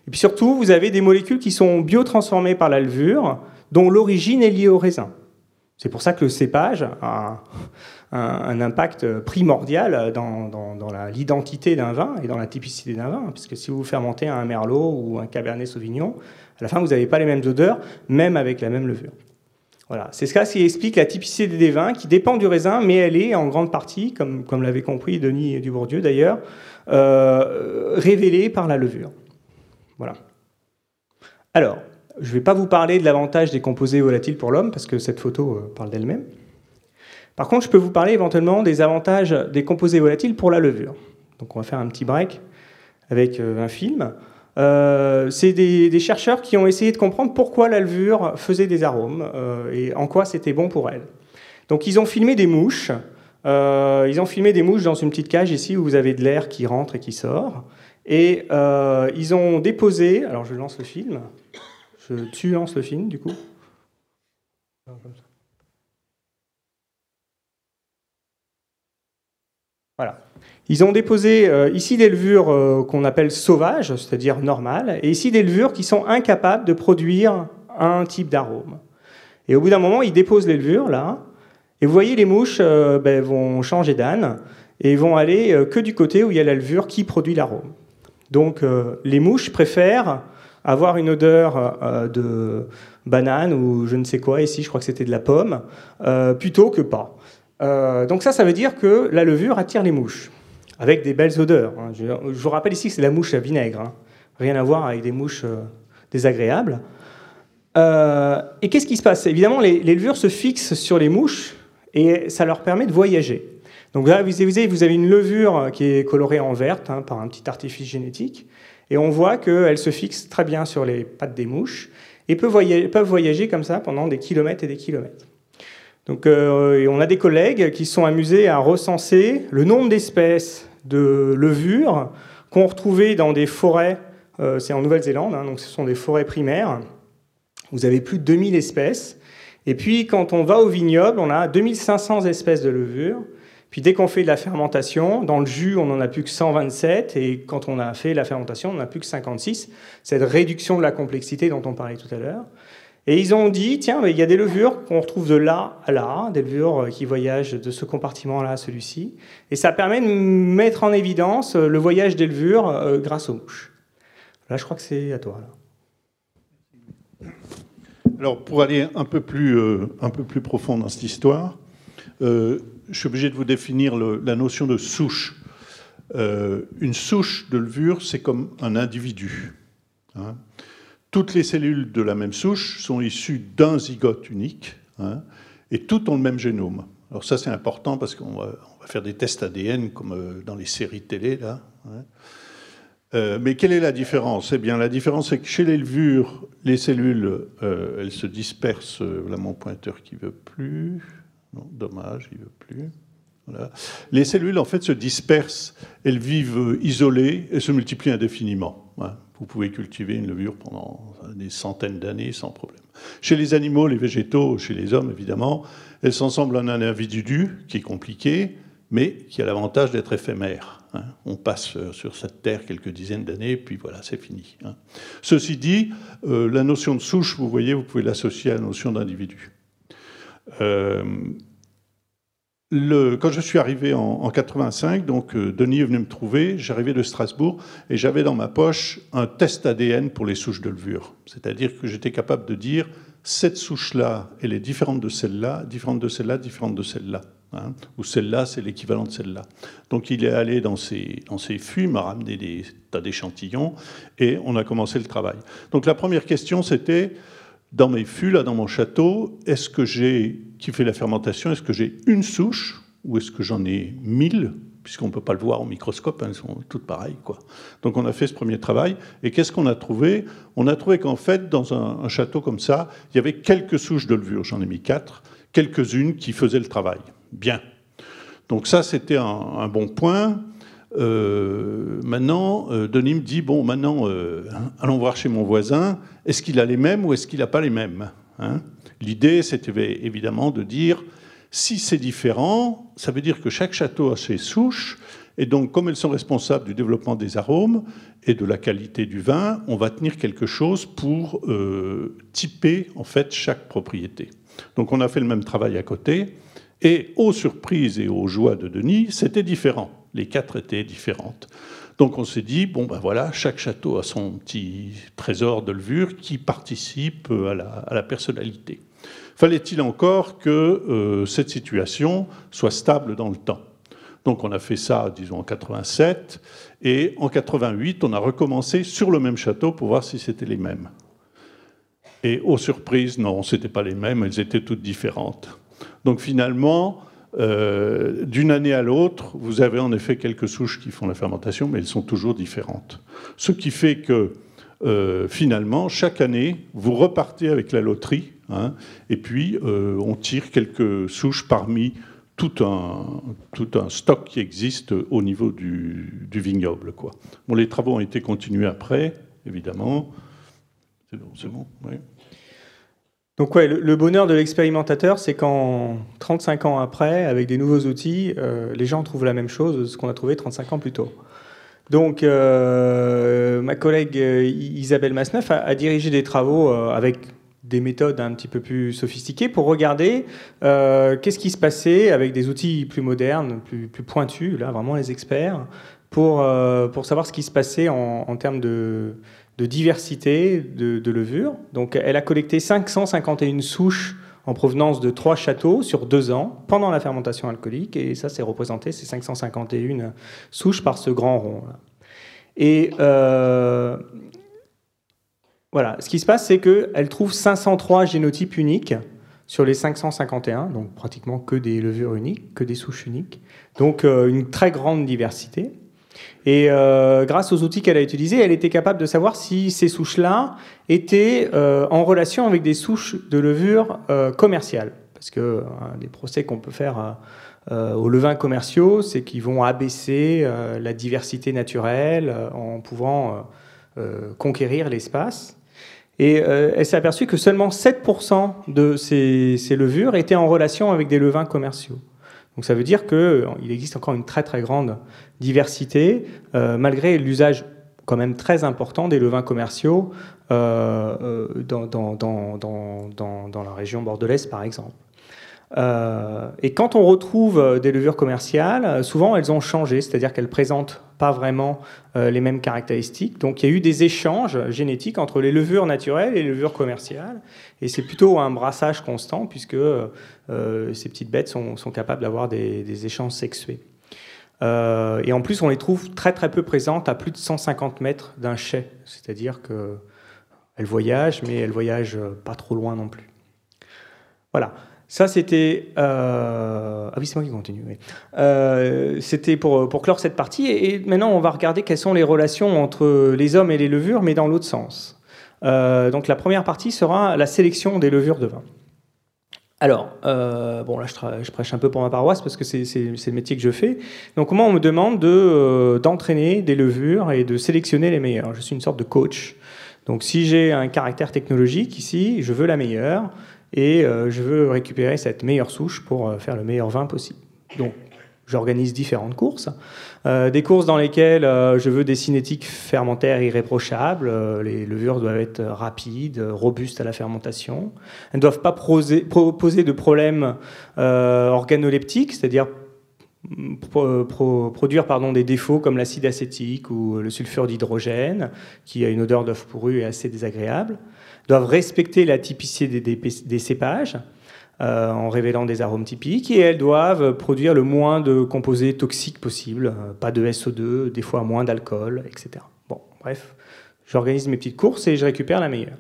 Et puis surtout, vous avez des molécules qui sont biotransformées par la levure, dont l'origine est liée au raisin. C'est pour ça que le cépage a un, impact primordial dans, l'identité d'un vin et dans la typicité d'un vin. Puisque si vous fermentez un merlot ou un cabernet sauvignon, à la fin, vous n'avez pas les mêmes odeurs, même avec la même levure. Voilà, c'est ce qui explique la typicité des vins, qui dépend du raisin, mais elle est en grande partie, comme, comme l'avait compris Denis Dubourdieu d'ailleurs, euh, révélée par la levure. Voilà. Alors, je ne vais pas vous parler de l'avantage des composés volatiles pour l'homme, parce que cette photo euh, parle d'elle-même. Par contre, je peux vous parler éventuellement des avantages des composés volatiles pour la levure. Donc on va faire un petit break avec euh, un film. C'est des, chercheurs qui ont essayé de comprendre pourquoi la levure faisait des arômes et en quoi c'était bon pour elle. Donc ils ont filmé des mouches. Ils ont filmé des mouches dans une petite cage ici où vous avez de l'air qui rentre et qui sort. Et ils ont déposé, alors je lance le film, je, tu lances le film, du coup Voilà. Ils ont déposé euh, ici des levures euh, qu'on appelle sauvages, c'est-à-dire normales, et ici des levures qui sont incapables de produire un type d'arôme. Et au bout d'un moment, ils déposent les levures là, et vous voyez les mouches euh, ben, vont changer d'âne et vont aller que du côté où il y a la levure qui produit l'arôme. Donc les mouches préfèrent avoir une odeur euh, de banane ou je ne sais quoi, ici je crois que c'était de la pomme, euh, plutôt que pas. Euh, donc ça, ça veut dire que la levure attire les mouches, avec des belles odeurs. Hein. Je, vous rappelle ici que c'est la mouche à vinaigre, hein. rien à voir avec des mouches désagréables. et qu'est-ce qui se passe? Évidemment, les, levures se fixent sur les mouches et ça leur permet de voyager. Donc là, vous avez, vous avez une levure qui est colorée en verte hein, par un petit artifice génétique. Et on voit qu'elles se fixent très bien sur les pattes des mouches et peuvent voyager, comme ça pendant des kilomètres et des kilomètres. Donc, euh, on a des collègues qui sont amusés à recenser le nombre d'espèces de levures qu'on retrouvait dans des forêts, euh, c'est en Nouvelle-Zélande, hein, donc ce sont des forêts primaires. Vous avez plus de 2000 espèces. Et puis, quand on va au vignoble, on a 2500 espèces de levures. Puis dès qu'on fait de la fermentation, dans le jus, on n'en a plus que 127, et quand on a fait la fermentation, on n'en a plus que 56. Cette réduction de la complexité dont on parlait tout à l'heure. Et ils ont dit, tiens, il y a des levures qu'on retrouve de là à là, des levures euh, qui voyagent de ce compartiment-là à celui-ci. Et ça permet de mettre en évidence euh, le voyage des levures euh, grâce aux mouches. Là, je crois que c'est à toi. Alors, pour aller un peu plus, un peu plus profond dans cette histoire, je suis obligé de vous définir la notion de souche. Euh, une souche de levure, c'est comme un individu. Hein. Toutes les cellules de la même souche sont issues d'un zygote unique hein, et toutes ont le même génome. Alors ça, c'est important parce qu'on va, faire des tests ADN comme euh, dans les séries télé. Là, hein. Euh, mais quelle est la différence? Eh bien, la différence, c'est que chez les levures, les cellules, elles se dispersent. Là, mon pointeur qui veut plus dommage, il veut plus. Les cellules, en fait, se dispersent, elles vivent isolées et se multiplient indéfiniment. Hein. Vous pouvez cultiver une levure pendant des centaines d'années sans problème. Chez les animaux, les végétaux, chez les hommes, évidemment, elles s'ensemblent en un individu qui est compliqué, mais qui a l'avantage d'être éphémère. Hein. On passe sur cette terre quelques dizaines d'années, puis voilà, c'est fini. Hein. Ceci dit, euh, la notion de souche, vous voyez, vous pouvez l'associer à la notion d'individu. Euh, quand je suis arrivé en, en 85, donc euh, Denis est venu me trouver, j'arrivais de Strasbourg et j'avais dans ma poche un test ADN pour les souches de levure. C'est-à-dire que j'étais capable de dire cette souche-là, elle est différente de celle-là, différente de celle-là, différente de celle-là. Hein, ou celle-là, c'est l'équivalent de celle-là. Donc il est allé dans ses, dans fûts, m'a ramené des tas d'échantillons, et on a commencé le travail. Donc la première question, c'était, dans mes fûts, là, dans mon château, est-ce que j'ai, qui fait la fermentation, est-ce que j'ai une souche, ou est-ce que j'en ai mille? Puisqu'on ne peut pas le voir au microscope, hein, elles sont toutes pareilles. Quoi. Donc on a fait ce premier travail, et qu'est-ce qu'on a trouvé? On a trouvé qu'en fait, dans un, château comme ça, il y avait quelques souches de levure, j'en ai mis quatre, quelques-unes qui faisaient le travail. Bien. Donc ça, c'était un, bon point. Euh, maintenant, euh, Denis me dit, bon, maintenant, euh, allons voir chez mon voisin, est-ce qu'il a les mêmes ou est-ce qu'il n'a pas les mêmes hein? L'idée, c'était évidemment de dire, si c'est différent, ça veut dire que chaque château a ses souches, et donc comme elles sont responsables du développement des arômes et de la qualité du vin, on va tenir quelque chose pour typer en fait chaque propriété. Donc on a fait le même travail à côté. Et aux surprises et aux joies de Denis, c'était différent. Les quatre étaient différentes. Donc on s'est dit, bon ben voilà, chaque château a son petit trésor de levure qui participe à la, personnalité. Fallait-il encore que euh, cette situation soit stable dans le temps? Donc on a fait ça, disons, en 87, et en 88, on a recommencé sur le même château pour voir si c'était les mêmes. Et aux surprises, non, ce n'étaient pas les mêmes, elles étaient toutes différentes. Donc finalement, euh, d'une année à l'autre, vous avez en effet quelques souches qui font la fermentation, mais elles sont toujours différentes. Ce qui fait que euh, finalement, chaque année, vous repartez avec la loterie, hein, et puis euh, on tire quelques souches parmi tout un, tout un stock qui existe au niveau du, vignoble. Bon, les travaux ont été continués après, évidemment. C'est bon, c'est bon, oui. Donc ouais, le, bonheur de l'expérimentateur, c'est quand 35 ans après, avec des nouveaux outils, euh, les gens trouvent la même chose, ce qu'on a trouvé 35 ans plus tôt. Donc euh, ma collègue euh, Isabelle Masneuf a, dirigé des travaux avec des méthodes un petit peu plus sophistiquées pour regarder qu'est-ce qui se passait avec des outils plus modernes, plus, pointus, là vraiment les experts, pour, pour savoir ce qui se passait en termes de de diversité de, levures. Donc, elle a collecté 551 souches en provenance de trois châteaux sur deux ans pendant la fermentation alcoolique. Et ça, c'est représenté, ces 551 souches par ce grand rond. Et euh, voilà, ce qui se passe, c'est qu'elle trouve 503 génotypes uniques sur les 551, donc pratiquement que des levures uniques, que des souches uniques. Donc euh, une très grande diversité. Et euh, grâce aux outils qu'elle a utilisés, elle était capable de savoir si ces souches-là étaient euh, en relation avec des souches de levure euh, commerciales. Parce que des procès qu'on peut faire aux levains commerciaux, c'est qu'ils vont abaisser la diversité naturelle en pouvant conquérir l'espace. Et elle s'est aperçue que seulement 7% de ces, ces levures étaient en relation avec des levains commerciaux. Donc ça veut dire qu'il euh, existe encore une très très grande diversité, euh, malgré l'usage quand même très important des levains commerciaux euh, dans, la région bordelaise par exemple. Euh, et quand on retrouve euh, des levures commerciales, euh, souvent elles ont changé, c'est-à-dire qu'elles présentent pas vraiment les mêmes caractéristiques. Donc il y a eu des échanges génétiques entre les levures naturelles et les levures commerciales. Et c'est plutôt un brassage constant puisque ces petites bêtes sont, capables d'avoir des, des, échanges sexués. et en plus, on les trouve très très peu présentes à plus de 150 mètres d'un chai, c'est-à-dire qu'elles voyagent, mais elles voyagent pas trop loin non plus. Voilà. Ça, c'était. Euh, ah oui, c'est moi qui continue. Euh, c'était pour, pour clore cette partie. Et maintenant, on va regarder quelles sont les relations entre les hommes et les levures, mais dans l'autre sens. Euh, donc, la première partie sera la sélection des levures de vin. Alors, bon, là, je, prêche un peu pour ma paroisse parce que c'est le métier que je fais. Donc, moi, on me demande d'entraîner des levures et de sélectionner les meilleures. Je suis une sorte de coach. Donc, si j'ai un caractère technologique ici, je veux la meilleure et euh, je veux récupérer cette meilleure souche pour euh, faire le meilleur vin possible. Donc, j'organise différentes courses. Euh, des courses dans lesquelles je veux des cinétiques fermentaires irréprochables. les levures doivent être rapides, robustes à la fermentation. Elles ne doivent pas poser, de problèmes organoleptiques, c'est-à-dire produire pardon, des défauts comme l'acide acétique ou le sulfure d'hydrogène, qui a une odeur d'œuf pourru et assez désagréable, doivent respecter la typicité des, cépages euh, en révélant des arômes typiques, et elles doivent produire le moins de composés toxiques possible, euh, pas de SO2, des fois moins d'alcool, etc. Bon, bref, j'organise mes petites courses et je récupère la meilleure.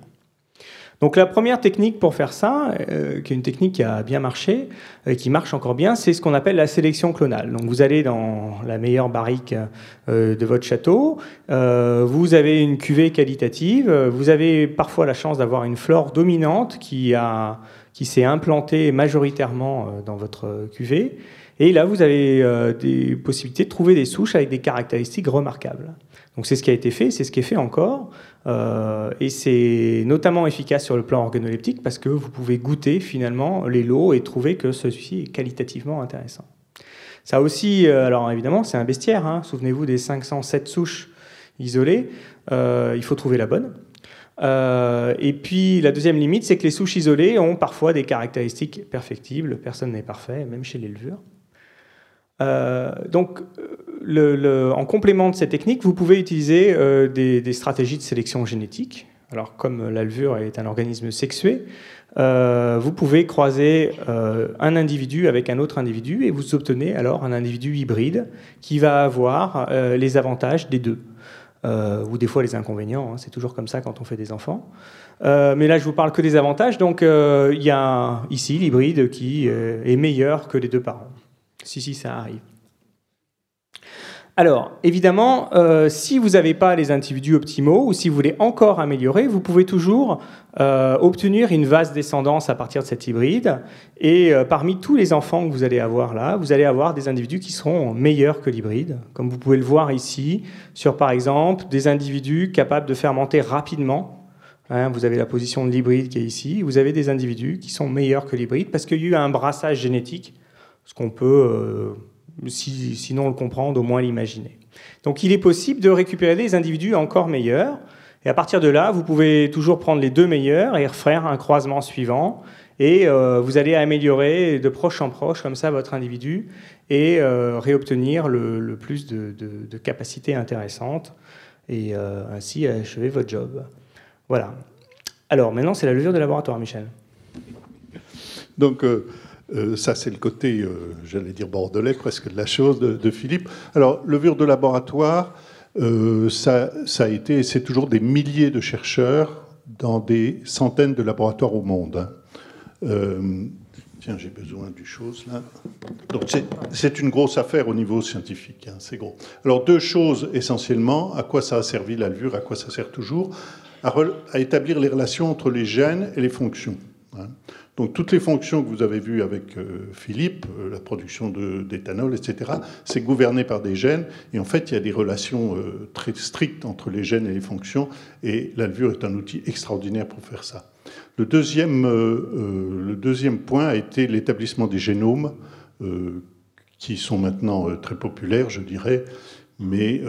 Donc la première technique pour faire ça, euh, qui est une technique qui a bien marché, et euh, qui marche encore bien, c'est ce qu'on appelle la sélection clonale. Donc vous allez dans la meilleure barrique euh, de votre château, vous avez une cuvée qualitative, vous avez parfois la chance d'avoir une flore dominante qui, qui s'est implantée majoritairement dans votre cuvée, et là vous avez des possibilités de trouver des souches avec des caractéristiques remarquables. Donc c'est ce qui a été fait, c'est ce qui est fait encore. Euh, et c'est notamment efficace sur le plan organoleptique parce que vous pouvez goûter finalement les lots et trouver que celui-ci est qualitativement intéressant. Ça aussi, euh, alors évidemment, c'est un bestiaire. Hein. Souvenez-vous des 507 souches isolées. Euh, il faut trouver la bonne. et puis la deuxième limite, c'est que les souches isolées ont parfois des caractéristiques perfectibles. Personne n'est parfait, même chez les levures. donc en complément de ces techniques, vous pouvez utiliser euh, des, stratégies de sélection génétique. Alors, comme la levure est un organisme sexué, euh, vous pouvez croiser euh, un individu avec un autre individu et vous obtenez alors un individu hybride qui va avoir les avantages des deux. ou des fois les inconvénients, hein. c'est toujours comme ça quand on fait des enfants. mais là, je vous parle que des avantages. Donc, il y a ici l'hybride qui est meilleur que les deux parents. Si, si, ça arrive. Alors, évidemment, euh, si vous n'avez pas les individus optimaux ou si vous voulez encore améliorer, vous pouvez toujours euh, obtenir une vaste descendance à partir de cet hybride. Et euh, parmi tous les enfants que vous allez avoir là, vous allez avoir des individus qui seront meilleurs que l'hybride, comme vous pouvez le voir ici, sur par exemple des individus capables de fermenter rapidement. Hein, vous avez la position de l'hybride qui est ici. Vous avez des individus qui sont meilleurs que l'hybride parce qu'il y a eu un brassage génétique, ce qu'on peut sinon le comprendre, au moins l'imaginer. Donc il est possible de récupérer des individus encore meilleurs, et à partir de là, vous pouvez toujours prendre les deux meilleurs et refaire un croisement suivant, et euh, vous allez améliorer de proche en proche comme ça votre individu, et euh, réobtenir le, plus de, capacités intéressantes, et euh, ainsi achever votre job. Voilà. Alors maintenant, c'est la levure de laboratoire, Michel. Donc, euh, ça, c'est le côté, euh, j'allais dire bordelais presque de la chose de, Philippe. Alors, levure de laboratoire, euh, ça, a été, c'est toujours des milliers de chercheurs dans des centaines de laboratoires au monde. Hein. tiens, j'ai besoin du chose là. Donc, c'est une grosse affaire au niveau scientifique, hein, c'est gros. Alors, deux choses essentiellement. À quoi ça a servi la levure À quoi ça sert toujours? À, à établir les relations entre les gènes et les fonctions. Hein. Donc toutes les fonctions que vous avez vues avec euh, Philippe, euh, la production d'éthanol, etc., c'est gouverné par des gènes. Et en fait, il y a des relations euh, très strictes entre les gènes et les fonctions. Et la levure est un outil extraordinaire pour faire ça. Le deuxième, le deuxième point a été l'établissement des génomes, qui sont maintenant très populaires, je dirais, mais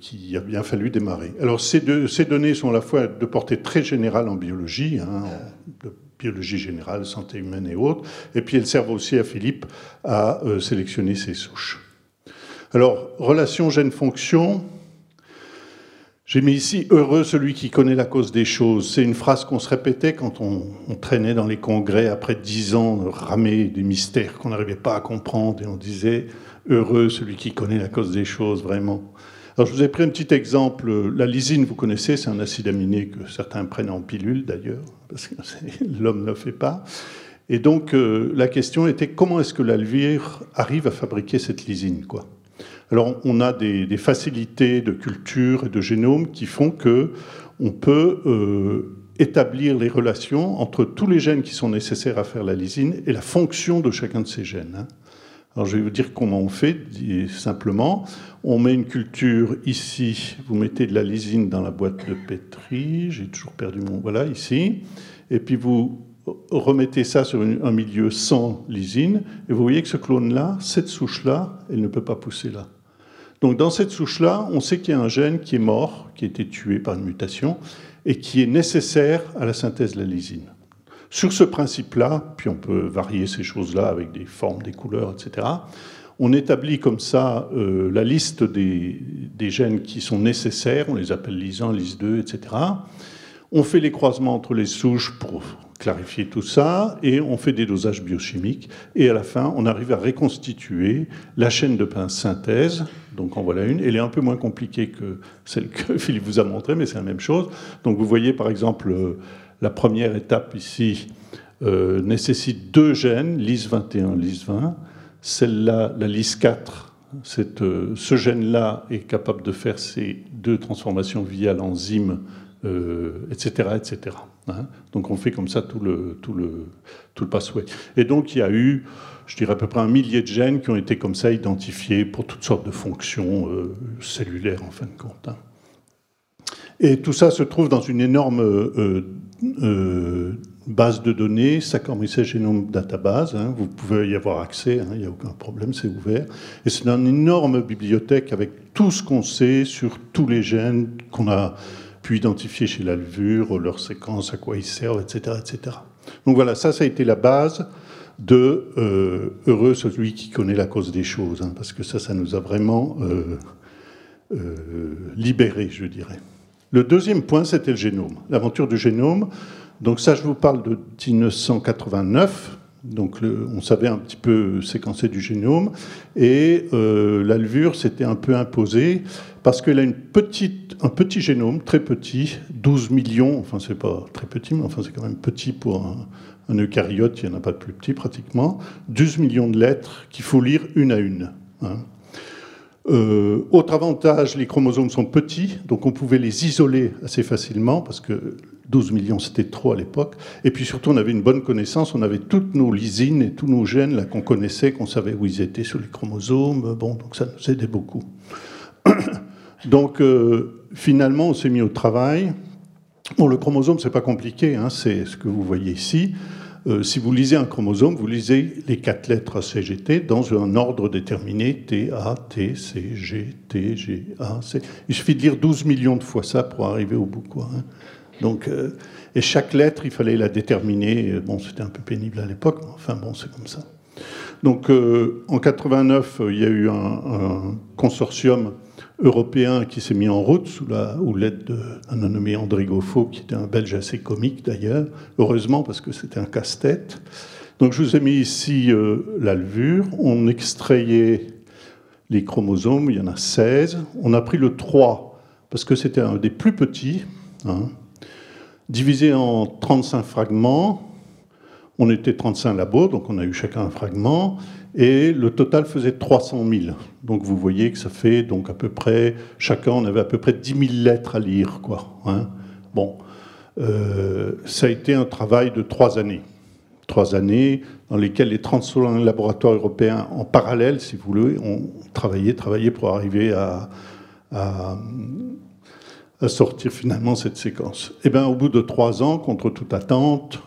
qui a bien fallu démarrer. Alors ces, deux, données sont à la fois de portée très générale en biologie, hein, biologie générale, santé humaine et autres. Et puis elles servent aussi à Philippe à euh, sélectionner ses souches. Alors, relation gène-fonction. J'ai mis ici heureux celui qui connaît la cause des choses. C'est une phrase qu'on se répétait quand on, traînait dans les congrès après dix ans de ramer des mystères qu'on n'arrivait pas à comprendre et on disait heureux celui qui connaît la cause des choses, vraiment. Alors, je vous ai pris un petit exemple. La lysine, vous connaissez, c'est un acide aminé que certains prennent en pilule d'ailleurs, parce que l'homme ne le fait pas. Et donc, euh, la question était comment est-ce que la levure arrive à fabriquer cette lysine Alors, on a des, facilités de culture et de génome qui font que on peut euh, établir les relations entre tous les gènes qui sont nécessaires à faire la lysine et la fonction de chacun de ces gènes. Hein. Alors je vais vous dire comment on fait simplement. On met une culture ici, vous mettez de la lysine dans la boîte de pétri, j'ai toujours perdu mon... Voilà, ici. Et puis vous remettez ça sur un milieu sans lysine, et vous voyez que ce clone-là, cette souche-là, elle ne peut pas pousser là. Donc dans cette souche-là, on sait qu'il y a un gène qui est mort, qui a été tué par une mutation, et qui est nécessaire à la synthèse de la lysine. Sur ce principe-là, puis on peut varier ces choses-là avec des formes, des couleurs, etc., On établit comme ça euh, la liste des, gènes qui sont nécessaires, on les appelle LIS 1, LIS 2, etc. On fait les croisements entre les souches pour clarifier tout ça, et on fait des dosages biochimiques, et à la fin, on arrive à reconstituer la chaîne de synthèse. Donc en voilà une. Elle est un peu moins compliquée que celle que Philippe vous a montrée, mais c'est la même chose. Donc vous voyez par exemple euh, la première étape ici euh, nécessite deux gènes, LIS21, LIS20. Celle-là, la LIS4, euh, ce gène-là est capable de faire ces deux transformations via l'enzyme, etc., etc. Hein. donc on fait comme ça tout le, tout, le, tout le. Et donc il y a eu, je dirais à peu près un millier de gènes qui ont été comme ça identifiés pour toutes sortes de fonctions euh, cellulaires en fin de compte. Hein. Et tout ça se trouve dans une énorme euh, euh, base de données, Saccharomyces Genome Database. Hein. vous pouvez y avoir accès, il n'y a aucun problème, c'est ouvert. Et c'est une énorme bibliothèque avec tout ce qu'on sait sur tous les gènes qu'on a identifier chez la levure leurs séquences, à quoi ils servent, etc., etc. Donc voilà, ça, ça a été la base de euh, Heureux celui qui connaît la cause des choses, hein, parce que ça, ça nous a vraiment euh, euh, libérés, je dirais. Le deuxième point, c'était le génome, l'aventure du génome. Donc ça, je vous parle de 1989. Donc on savait un petit peu séquencer du génome et euh, la levure s'était un peu imposée parce qu'elle a une petite, un petit génome, très petit, 12 millions, enfin c'est pas très petit, mais enfin c'est quand même petit pour un, eucaryote, il n'y en a pas de plus petit pratiquement, 12 millions de lettres qu'il faut lire une à une. Hein. Euh, autre avantage, les chromosomes sont petits, donc on pouvait les isoler assez facilement parce que 12 millions, c'était trop à l'époque. Et puis surtout, on avait une bonne connaissance, on avait toutes nos lysines et tous nos gènes là qu'on connaissait, qu'on savait où ils étaient sur les chromosomes. Bon, donc ça nous aidait beaucoup. donc euh, finalement, on s'est mis au travail. Bon, le chromosome, c'est pas compliqué, hein, c'est ce que vous voyez ici. Euh, si vous lisez un chromosome, vous lisez les quatre lettres CGT dans un ordre déterminé T, A, T, C, G, T, G, A, C. Il suffit de lire 12 millions de fois ça pour arriver au bout. Quoi, hein. Donc, euh, et chaque lettre, il fallait la déterminer. Bon, c'était un peu pénible à l'époque, mais enfin bon, c'est comme ça. Donc, euh, en 89, il y a eu un, consortium européen qui s'est mis en route sous la l'aide d'un nommé André Goffo, qui était un Belge assez comique d'ailleurs, heureusement parce que c'était un casse-tête. Donc, je vous ai mis ici euh, la levure. On extrayait les chromosomes, il y en a 16. On a pris le 3 parce que c'était un des plus petits. Hein divisé en 35 fragments. On était 35 labos, donc on a eu chacun un fragment, et le total faisait 300 000. Donc vous voyez que ça fait donc à peu près, chacun on avait à peu près 10 000 lettres à lire. Quoi, hein. bon, euh, ça a été un travail de trois années. Trois années dans lesquelles les 31 laboratoires européens en parallèle, si vous voulez, ont travaillé, travaillé pour arriver à, à à sortir finalement cette séquence Eh bien, au bout de trois ans, contre toute attente,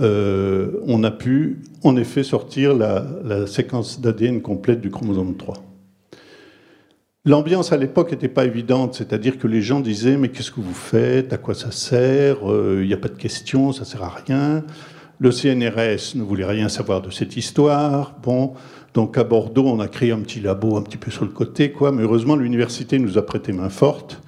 euh, on a pu en effet sortir la, séquence d'ADN complète du chromosome 3. L'ambiance à l'époque n'était pas évidente, c'est-à-dire que les gens disaient mais qu'est-ce que vous faites, à quoi ça sert, euh, il n'y a pas de question, ça sert à rien. Le CNRS ne voulait rien savoir de cette histoire. Bon, donc à Bordeaux, on a créé un petit labo un petit peu sur le côté, quoi. Mais heureusement, l'université nous a prêté main forte.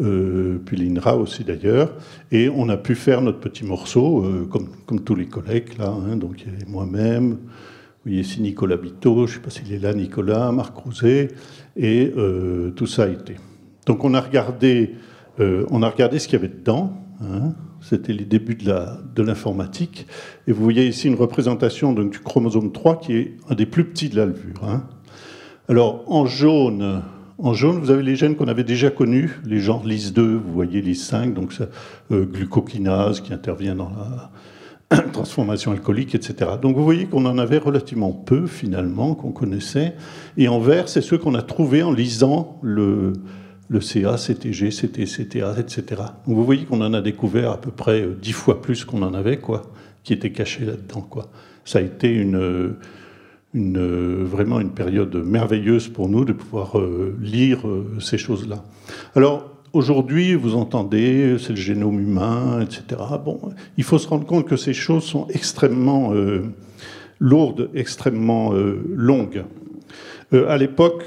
Euh, puis l'INRA aussi d'ailleurs, et on a pu faire notre petit morceau, euh, comme, comme, tous les collègues là, hein, donc moi-même, vous voyez ici Nicolas Bito, je ne sais pas s'il est là, Nicolas, Marc Rouzet, et euh, tout ça a été. Donc on a regardé, on a regardé ce qu'il y avait dedans, hein, c'était les débuts de l'informatique, et vous voyez ici une représentation donc, du chromosome 3 qui est un des plus petits de la levure. Hein. Alors en jaune, en jaune, vous avez les gènes qu'on avait déjà connus, les genres LIS2, vous voyez LIS5, donc euh, glucokinase qui intervient dans la transformation alcoolique, etc. Donc vous voyez qu'on en avait relativement peu finalement, qu'on connaissait. Et en vert, c'est ceux qu'on a trouvés en lisant le, le CA, CTG, CT, CTA, etc. Donc vous voyez qu'on en a découvert à peu près euh, dix fois plus qu'on en avait, quoi, qui était caché là-dedans, quoi. Ça a été une une, euh, vraiment une période merveilleuse pour nous de pouvoir euh, lire euh, ces choses-là. Alors, aujourd'hui, vous entendez, c'est le génome humain, etc. Bon, il faut se rendre compte que ces choses sont extrêmement lourdes, extrêmement longues. à l'époque,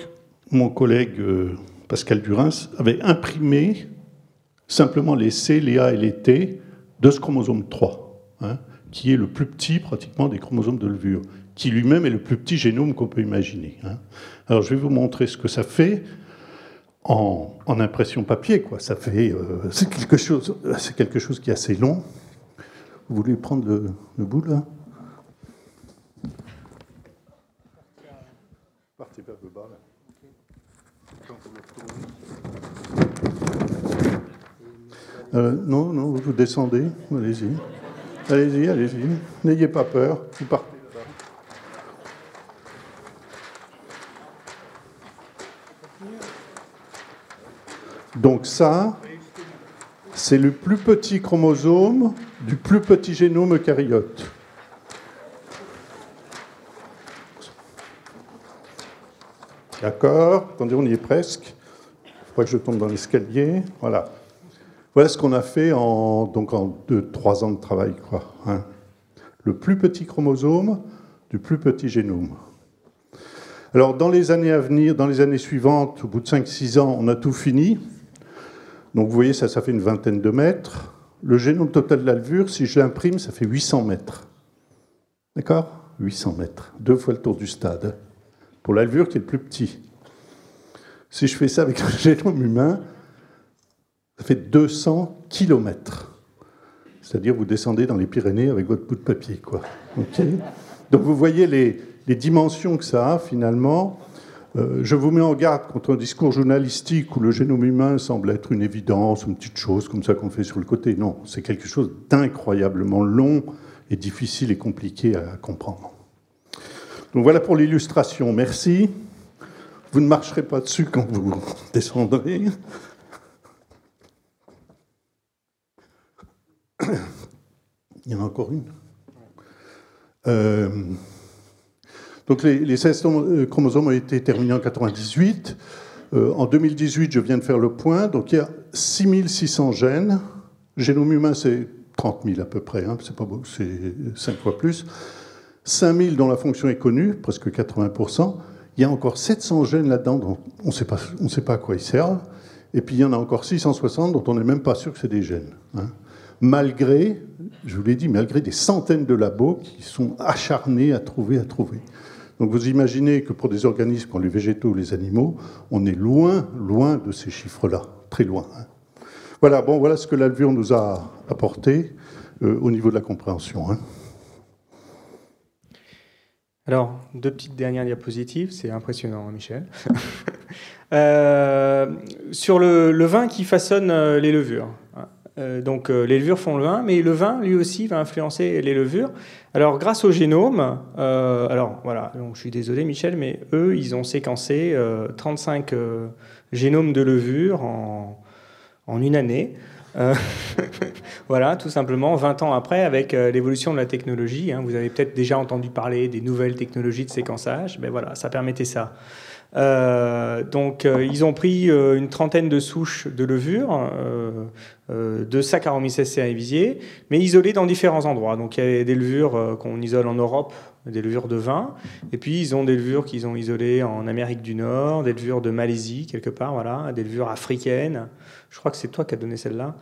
mon collègue Pascal Durins avait imprimé simplement les C, les A et les T de ce chromosome 3, hein, qui est le plus petit pratiquement des chromosomes de levure, qui lui-même est le plus petit génome qu'on peut imaginer. Hein. Alors je vais vous montrer ce que ça fait en, impression papier. Quoi. Ça fait, euh, c'est quelque chose, c'est quelque chose qui est assez long. Vous voulez prendre le, le bout là? Partez vers le bas là. Euh, non, non, vous descendez, allez-y. Allez-y, allez-y. N'ayez pas peur, vous partez Donc ça, c'est le plus petit chromosome du plus petit génome eucaryote. D'accord? Attendez, on y est presque. Il faudrait que je tombe dans l'escalier. Voilà. Voilà ce qu'on a fait en, donc en deux, trois ans de travail. Quoi, hein. Le plus petit chromosome du plus petit génome. Alors, dans les années à venir, dans les années suivantes, au bout de 5-6 ans, on a tout fini. Donc, vous voyez, ça, ça fait une vingtaine de mètres. Le génome total de l'alvure, si je l'imprime, ça fait 800 mètres. D'accord? 800 mètres. Deux fois le tour du stade. Pour l'alvure qui est le plus petit. Si je fais ça avec le génome humain, ça fait 200 kilomètres. C'est-à-dire vous descendez dans les Pyrénées avec votre bout de papier. Quoi. Donc vous voyez les, dimensions que ça a finalement. Euh, je vous mets en garde contre un discours journalistique où le génome humain semble être une évidence, une petite chose comme ça qu'on fait sur le côté. Non, c'est quelque chose d'incroyablement long et difficile et compliqué à comprendre. Donc voilà pour l'illustration. Merci. Vous ne marcherez pas dessus quand vous descendrez. Il y en a encore une. Euh, donc les, 16 euh, chromosomes ont été terminés en 98. Euh, en 2018, je viens de faire le point. Donc il y a 6600 gènes. Génome humain, c'est 30 000 à peu près. Hein. c'est pas beau, c'est 5 fois plus. 5000 dont la fonction est connue, presque 80%. Il y a encore 700 gènes là-dedans dont on ne sait pas à quoi ils servent. Et puis il y en a encore 660 dont on n'est même pas sûr que c'est des gènes. Hein malgré, je vous l'ai dit, malgré des centaines de labos qui sont acharnés à trouver, à trouver. Donc vous imaginez que pour des organismes comme les végétaux ou les animaux, on est loin, loin de ces chiffres-là, très loin. Hein. Voilà, bon, voilà ce que l'alvure nous a apporté euh, au niveau de la compréhension. Hein. Alors, deux petites dernières diapositives, c'est impressionnant, hein, Michel. Euh, sur le, vin qui façonne euh, les levures. Donc les levures font le vin, mais le vin lui aussi va influencer les levures. Alors grâce au génome, euh, alors voilà, donc, je suis désolé Michel, mais eux ils ont séquencé 35 génomes de levures en, en une année. voilà, tout simplement, 20 ans après, avec l'évolution de la technologie. Hein, vous avez peut-être déjà entendu parler des nouvelles technologies de séquençage. Mais ben voilà, ça permettait ça. Euh, donc, euh, ils ont pris euh, une trentaine de souches de levure de Saccharomyces cerevisiae, mais isolées dans différents endroits. Donc, il y a des levures qu'on isole en Europe, des levures de vin, et puis ils ont des levures qu'ils ont isolées en Amérique du Nord, des levures de Malaisie quelque part, voilà, des levures africaines. Je crois que c'est toi qui as donné celle-là.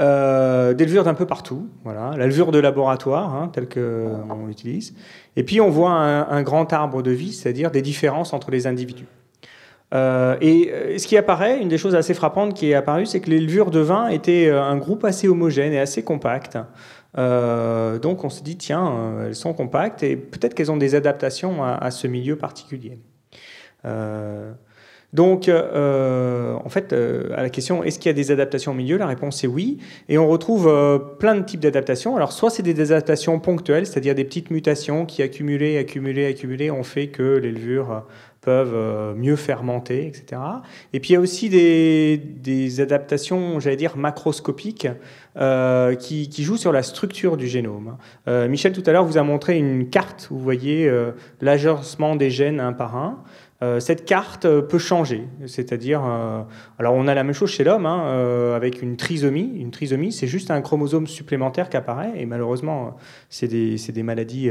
Euh, des levures d'un peu partout, voilà, la levure de laboratoire, hein, telle qu'on l'utilise. Et puis on voit un, grand arbre de vie, c'est-à-dire des différences entre les individus. Euh, et euh, ce qui apparaît, une des choses assez frappantes qui est apparue, c'est que les levures de vin étaient un groupe assez homogène et assez compact. donc on se dit, tiens, elles sont compactes et peut-être qu'elles ont des adaptations à, à, ce milieu particulier. Donc, euh, en fait, euh, à la question est-ce qu'il y a des adaptations au milieu La réponse est oui. Et on retrouve euh, plein de types d'adaptations. Alors, soit c'est des adaptations ponctuelles, c'est-à-dire des petites mutations qui, accumulées, accumulées, accumulées, ont fait que les levures peuvent mieux fermenter, etc. Et puis, il y a aussi des, adaptations, j'allais dire, macroscopiques qui, jouent sur la structure du génome. Michel, tout à l'heure, vous a montré une carte où vous voyez l'agencement des gènes un par un. Euh, cette carte euh, peut changer. C'est-à-dire, euh, alors on a la même chose chez l'homme, hein, avec une trisomie. Une trisomie, c'est juste un chromosome supplémentaire qui apparaît, et malheureusement, c'est des, maladies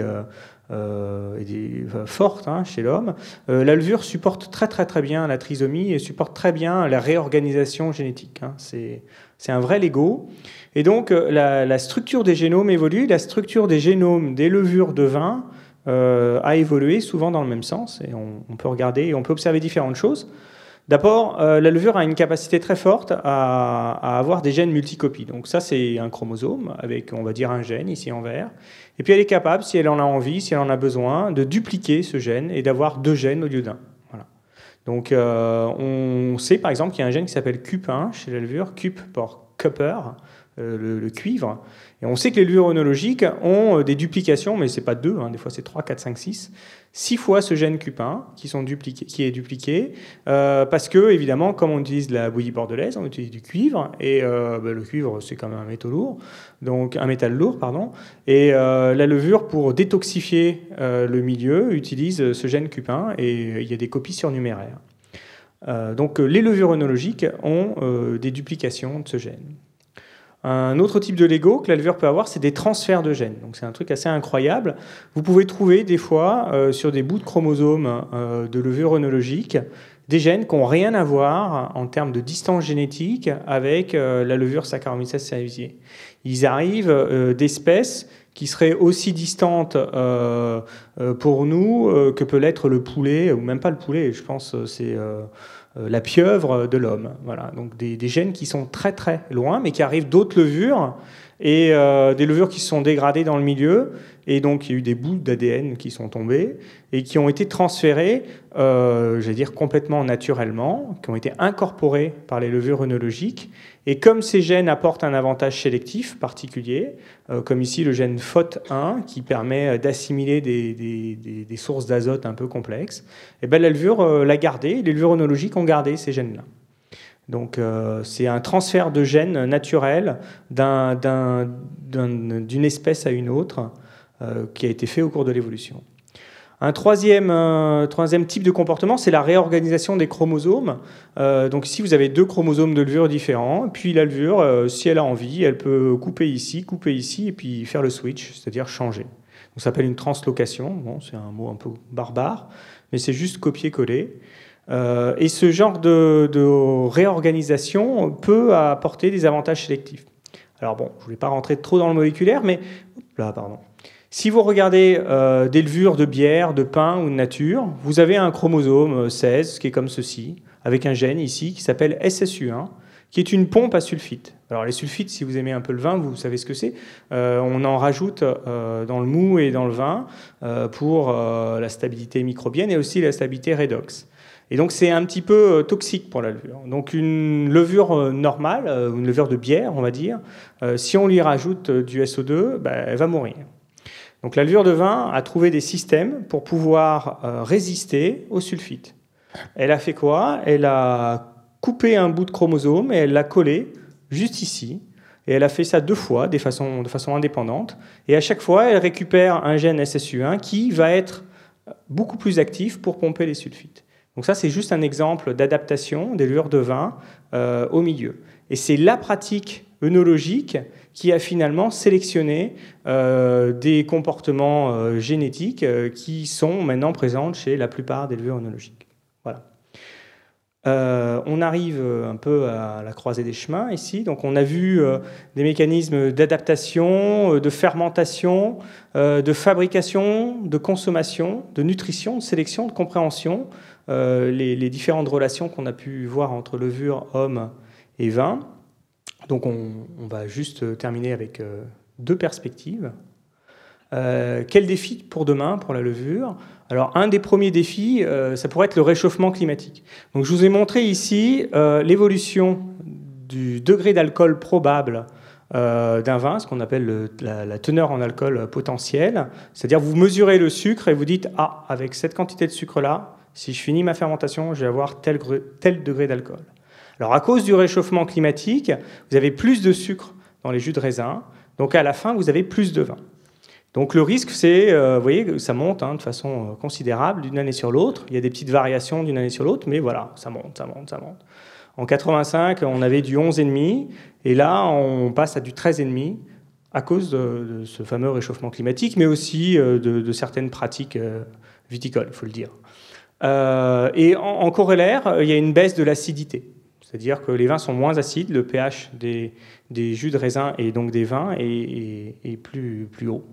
fortes hein, chez l'homme. la levure supporte très très très bien la trisomie et supporte très bien la réorganisation génétique. Hein. C'est un vrai Lego. Et donc, la, structure des génomes évolue. La structure des génomes des levures de vin euh, a évolué souvent dans le même sens. Et on, peut regarder et on peut observer différentes choses. D'abord, euh, la levure a une capacité très forte à, avoir des gènes multicopies. Donc ça, c'est un chromosome avec, on va dire, un gène ici en vert. Et puis elle est capable, si elle en a envie, si elle en a besoin, de dupliquer ce gène et d'avoir deux gènes au lieu d'un. Voilà. Donc euh, on sait par exemple qu'il y a un gène qui s'appelle CUP1 chez la levure, CUP pour copper, le, cuivre, et on sait que les levures onologiques ont euh, des duplications, mais ce n'est pas deux, hein, des fois c'est 3, 4, 5, 6. Six fois ce gène CUP1 qui, est dupliqué, euh, parce que, évidemment, comme on utilise la bouillie bordelaise, on utilise du cuivre, et euh, bah, le cuivre, c'est quand même un métal lourd, donc un métal lourd, pardon, et la levure, pour détoxifier le milieu, utilise ce gène CUP1, et il y a des copies surnuméraires. donc les levures onologiques ont des duplications de ce gène. Un autre type de Lego que la levure peut avoir, c'est des transferts de gènes. Donc c'est un truc assez incroyable. Vous pouvez trouver des fois euh, sur des bouts de chromosomes euh, de levure œnologique des gènes qui n'ont rien à voir en termes de distance génétique avec euh, la levure Saccharomyces cerevisiae. Ils arrivent d'espèces qui seraient aussi distantes pour nous que peut l'être le poulet, ou même pas le poulet, je pense c'est la pieuvre de l'homme. Voilà, donc des, gènes qui sont très très loin, mais qui arrivent d'autres levures et euh, des levures qui se sont dégradées dans le milieu. Et donc il y a eu des bouts d'ADN qui sont tombés et qui ont été transférés, euh, j'allais dire complètement naturellement, qui ont été incorporés par les levures œnologiques et comme ces gènes apportent un avantage sélectif particulier, euh, comme ici le gène FOT1 qui permet euh, d'assimiler des, sources d'azote un peu complexes, et eh la levure euh, l'a gardé, les levures onologiques ont gardé ces gènes-là. Donc c'est un transfert de gènes naturel d'une espèce à une autre qui a été fait au cours de l'évolution. Un troisième, euh, troisième type de comportement, c'est la réorganisation des chromosomes. Euh, donc ici, vous avez deux chromosomes de levure différents. Puis la levure, euh, si elle a envie, elle peut couper ici, couper ici, et puis faire le switch, c'est-à-dire changer. Ça s'appelle une translocation. Bon, c'est un mot un peu barbare, mais c'est juste copier-coller. et ce genre de, de, réorganisation peut apporter des avantages sélectifs. Alors bon, je ne voulais pas rentrer trop dans le moléculaire, mais là, pardon. Si vous regardez euh, des levures de bière, de pain ou de nature, vous avez un chromosome 16 euh, qui est comme ceci, avec un gène ici qui s'appelle SSU1, qui est une pompe à sulfite. Alors les sulfites, si vous aimez un peu le vin, vous savez ce que c'est. Euh, on en rajoute dans le mou et dans le vin pour la stabilité microbienne et aussi la stabilité redox. Et donc c'est un petit peu toxique pour la levure. Donc une levure normale, une levure de bière, on va dire, si on lui rajoute du SO2, ben, elle va mourir. Donc la levure de vin a trouvé des systèmes pour pouvoir euh, résister au sulfite. Elle a fait quoi? Elle a coupé un bout de chromosome et elle l'a collé juste ici. Et elle a fait ça deux fois de façon, indépendante. Et à chaque fois, elle récupère un gène SSU1 qui va être beaucoup plus actif pour pomper les sulfites. Donc ça, c'est juste un exemple d'adaptation des levures de vin euh, au milieu. Et c'est la pratique œnologique qui a finalement sélectionné euh, des comportements euh, génétiques euh, qui sont maintenant présents chez la plupart des levures onologiques. Voilà. on arrive un peu à la croisée des chemins ici. Donc, on a vu des mécanismes d'adaptation, de fermentation, de fabrication, de consommation, de nutrition, de sélection, de compréhension, les, les différentes relations qu'on a pu voir entre levure, homme et vin. Donc on, va juste euh, terminer avec euh, deux perspectives. Euh, quel défi pour demain, pour la levure? Alors un des premiers défis, ça pourrait être le réchauffement climatique. Donc je vous ai montré ici l'évolution du degré d'alcool probable d'un vin, ce qu'on appelle la, teneur en alcool potentiel. C'est-à-dire vous mesurez le sucre et vous dites, ah, avec cette quantité de sucre-là, si je finis ma fermentation, je vais avoir tel degré d'alcool. Alors à cause du réchauffement climatique, vous avez plus de sucre dans les jus de raisin, donc à la fin, vous avez plus de vin. Donc le risque, c'est, vous voyez, ça monte hein, de façon considérable d'une année sur l'autre. Il y a des petites variations d'une année sur l'autre, mais voilà, ça monte, ça monte, ça monte. En 85, on avait du 11,5, et là, on passe à du 13,5 à cause de, ce fameux réchauffement climatique, mais aussi euh, de, certaines pratiques euh, viticoles, il faut le dire. Euh, et en, corollaire, il y a une baisse de l'acidité. C'est-à-dire que les vins sont moins acides, le pH des, jus de raisin et donc des vins est, plus, haut.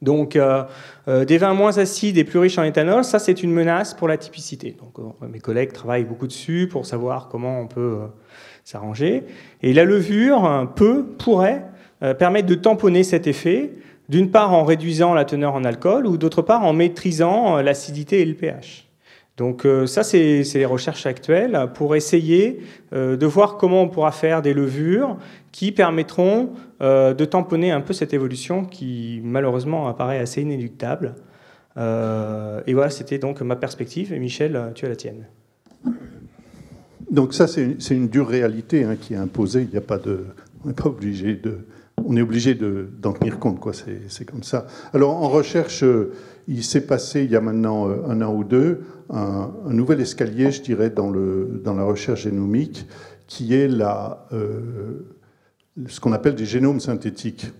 Donc, euh, euh, des vins moins acides et plus riches en éthanol, ça c'est une menace pour la typicité. Euh, mes collègues travaillent beaucoup dessus pour savoir comment on peut s'arranger. Et la levure peut, pourrait permettre de tamponner cet effet, d'une part en réduisant la teneur en alcool, ou d'autre part en maîtrisant l'acidité et le pH. Donc ça, c'est les recherches actuelles pour essayer de voir comment on pourra faire des levures qui permettront euh, de tamponner un peu cette évolution qui malheureusement apparaît assez inéluctable. Euh, et voilà, c'était donc ma perspective. Et Michel, tu as la tienne. Donc ça, c'est une, dure réalité hein, qui est imposée. Il n'y a pas de, on n'est pas obligé de, on est obligé d'en tenir compte. Quoi. C'est, comme ça. Alors en recherche, euh, il s'est passé il y a maintenant un an ou deux un, nouvel escalier, je dirais, dans, le, dans la recherche génomique, qui est la ce qu'on appelle des génomes synthétiques.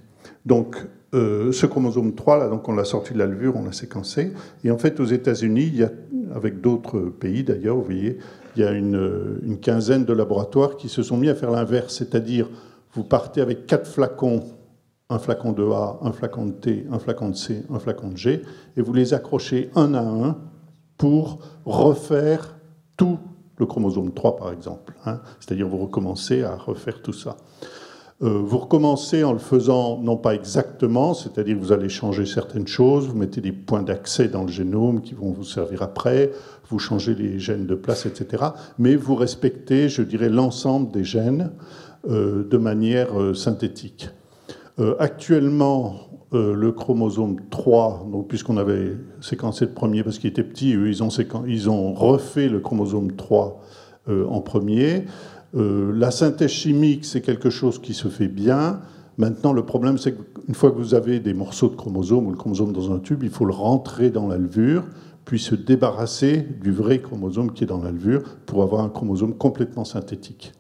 Donc, euh, ce chromosome 3, là, donc on l'a sorti de la levure, on l'a séquencé. Et en fait, aux États-Unis, avec d'autres pays d'ailleurs, vous voyez, il y a une, une, quinzaine de laboratoires qui se sont mis à faire l'inverse, c'est-à-dire vous partez avec quatre flacons, un flacon de A, un flacon de T, un flacon de C, un flacon de G, et vous les accrochez un à un pour refaire tout le chromosome 3, par exemple. Hein. C'est-à-dire vous recommencez à refaire tout ça. Euh, vous recommencez en le faisant non pas exactement, c'est-à-dire vous allez changer certaines choses, vous mettez des points d'accès dans le génome qui vont vous servir après, vous changez les gènes de place, etc. Mais vous respectez, je dirais, l'ensemble des gènes de manière euh, synthétique. actuellement, le chromosome 3, donc puisqu'on avait séquencé le premier parce qu'il était petit, ils ont, ils ont refait le chromosome 3 en premier. Euh, la synthèse chimique, c'est quelque chose qui se fait bien. Maintenant, le problème, c'est qu'une fois que vous avez des morceaux de chromosomes ou le chromosome dans un tube, il faut le rentrer dans la levure, puis se débarrasser du vrai chromosome qui est dans la levure pour avoir un chromosome complètement synthétique.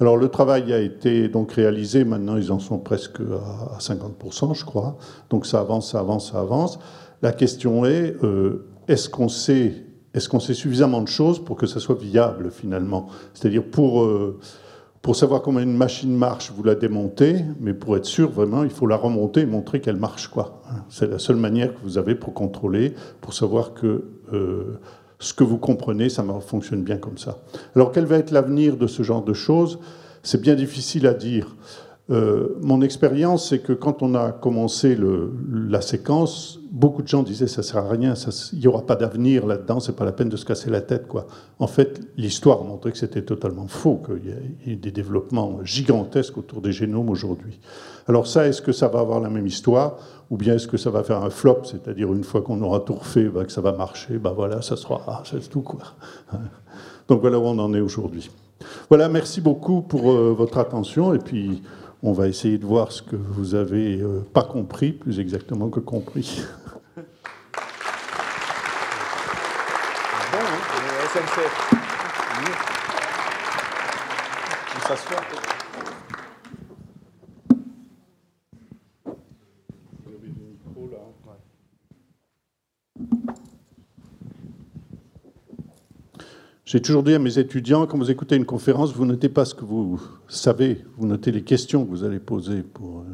Alors le travail a été donc réalisé, maintenant ils en sont presque à 50%, je crois. Donc ça avance, ça avance, ça avance. La question est, euh, est-ce qu'on sait qu'on sait suffisamment de choses pour que ça soit viable finalement? C'est-à-dire pour, euh, pour savoir comment une machine marche, vous la démontez, mais pour être sûr vraiment, il faut la remonter et montrer qu'elle marche. quoi. C'est la seule manière que vous avez pour contrôler, pour savoir que euh, ce que vous comprenez, ça fonctionne bien comme ça. Alors quel va être l'avenir de ce genre de choses? C'est bien difficile à dire. Euh, mon expérience, c'est que quand on a commencé la séquence, beaucoup de gens disaient ça sert à rien, il n'y aura pas d'avenir là-dedans, c'est pas la peine de se casser la tête. En fait, l'histoire a montré que c'était totalement faux, qu'il y, a des développements gigantesques autour des génomes aujourd'hui. Alors ça, est-ce que ça va avoir la même histoire, ou bien est-ce que ça va faire un flop, c'est-à-dire une fois qu'on aura tout refait, bah, que ça va marcher, bah voilà, ça sera, ah, c'est tout. Donc voilà où on en est aujourd'hui. Voilà, merci beaucoup pour euh, votre attention, et puis. On va essayer de voir ce que vous avez euh, pas compris, plus exactement que compris. J'ai toujours dit à mes étudiants, quand vous écoutez une conférence, vous notez pas ce que vous savez, vous notez les questions que vous allez poser pour euh,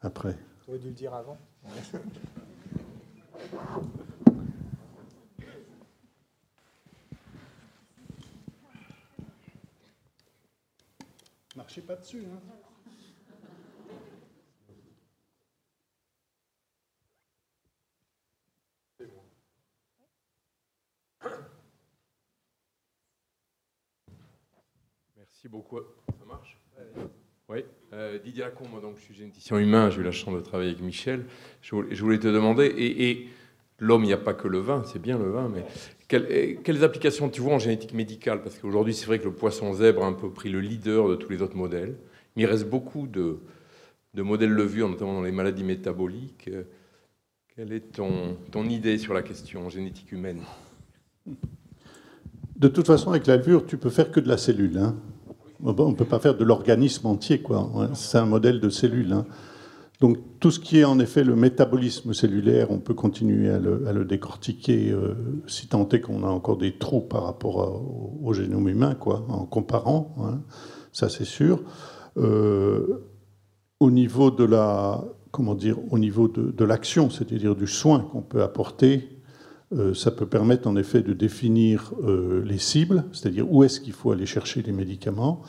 après. Vous auriez dû le dire avant. Marchez pas dessus. Hein. Beaucoup. Ça marche Oui. Euh, Didier Lacombe, moi, donc, je suis généticien humain, j'ai eu la chance de travailler avec Michel. Je voulais, te demander, et, l'homme, il n'y a pas que le vin, c'est bien le vin, mais quelles, applications tu vois en génétique médicale? Parce qu'aujourd'hui, c'est vrai que le poisson zèbre a un peu pris le leader de tous les autres modèles. Mais il reste beaucoup de, de modèles levure, notamment dans les maladies métaboliques. Quelle est ton, ton idée sur la question génétique humaine? De toute façon, avec la levure, tu peux faire que de la cellule. Hein. On ne peut pas faire de l'organisme entier. quoi. C'est un modèle de cellule. Hein. Donc tout ce qui est en effet le métabolisme cellulaire, on peut continuer à le, décortiquer euh, si tant est qu'on a encore des trous par rapport au, génome humain, quoi, en comparant. Hein. ça c'est sûr. Euh, au niveau de la, comment dire, au niveau de, l'action, c'est-à-dire du soin qu'on peut apporter, ça peut permettre en effet de définir les cibles, c'est-à-dire où est-ce qu'il faut aller chercher les médicaments.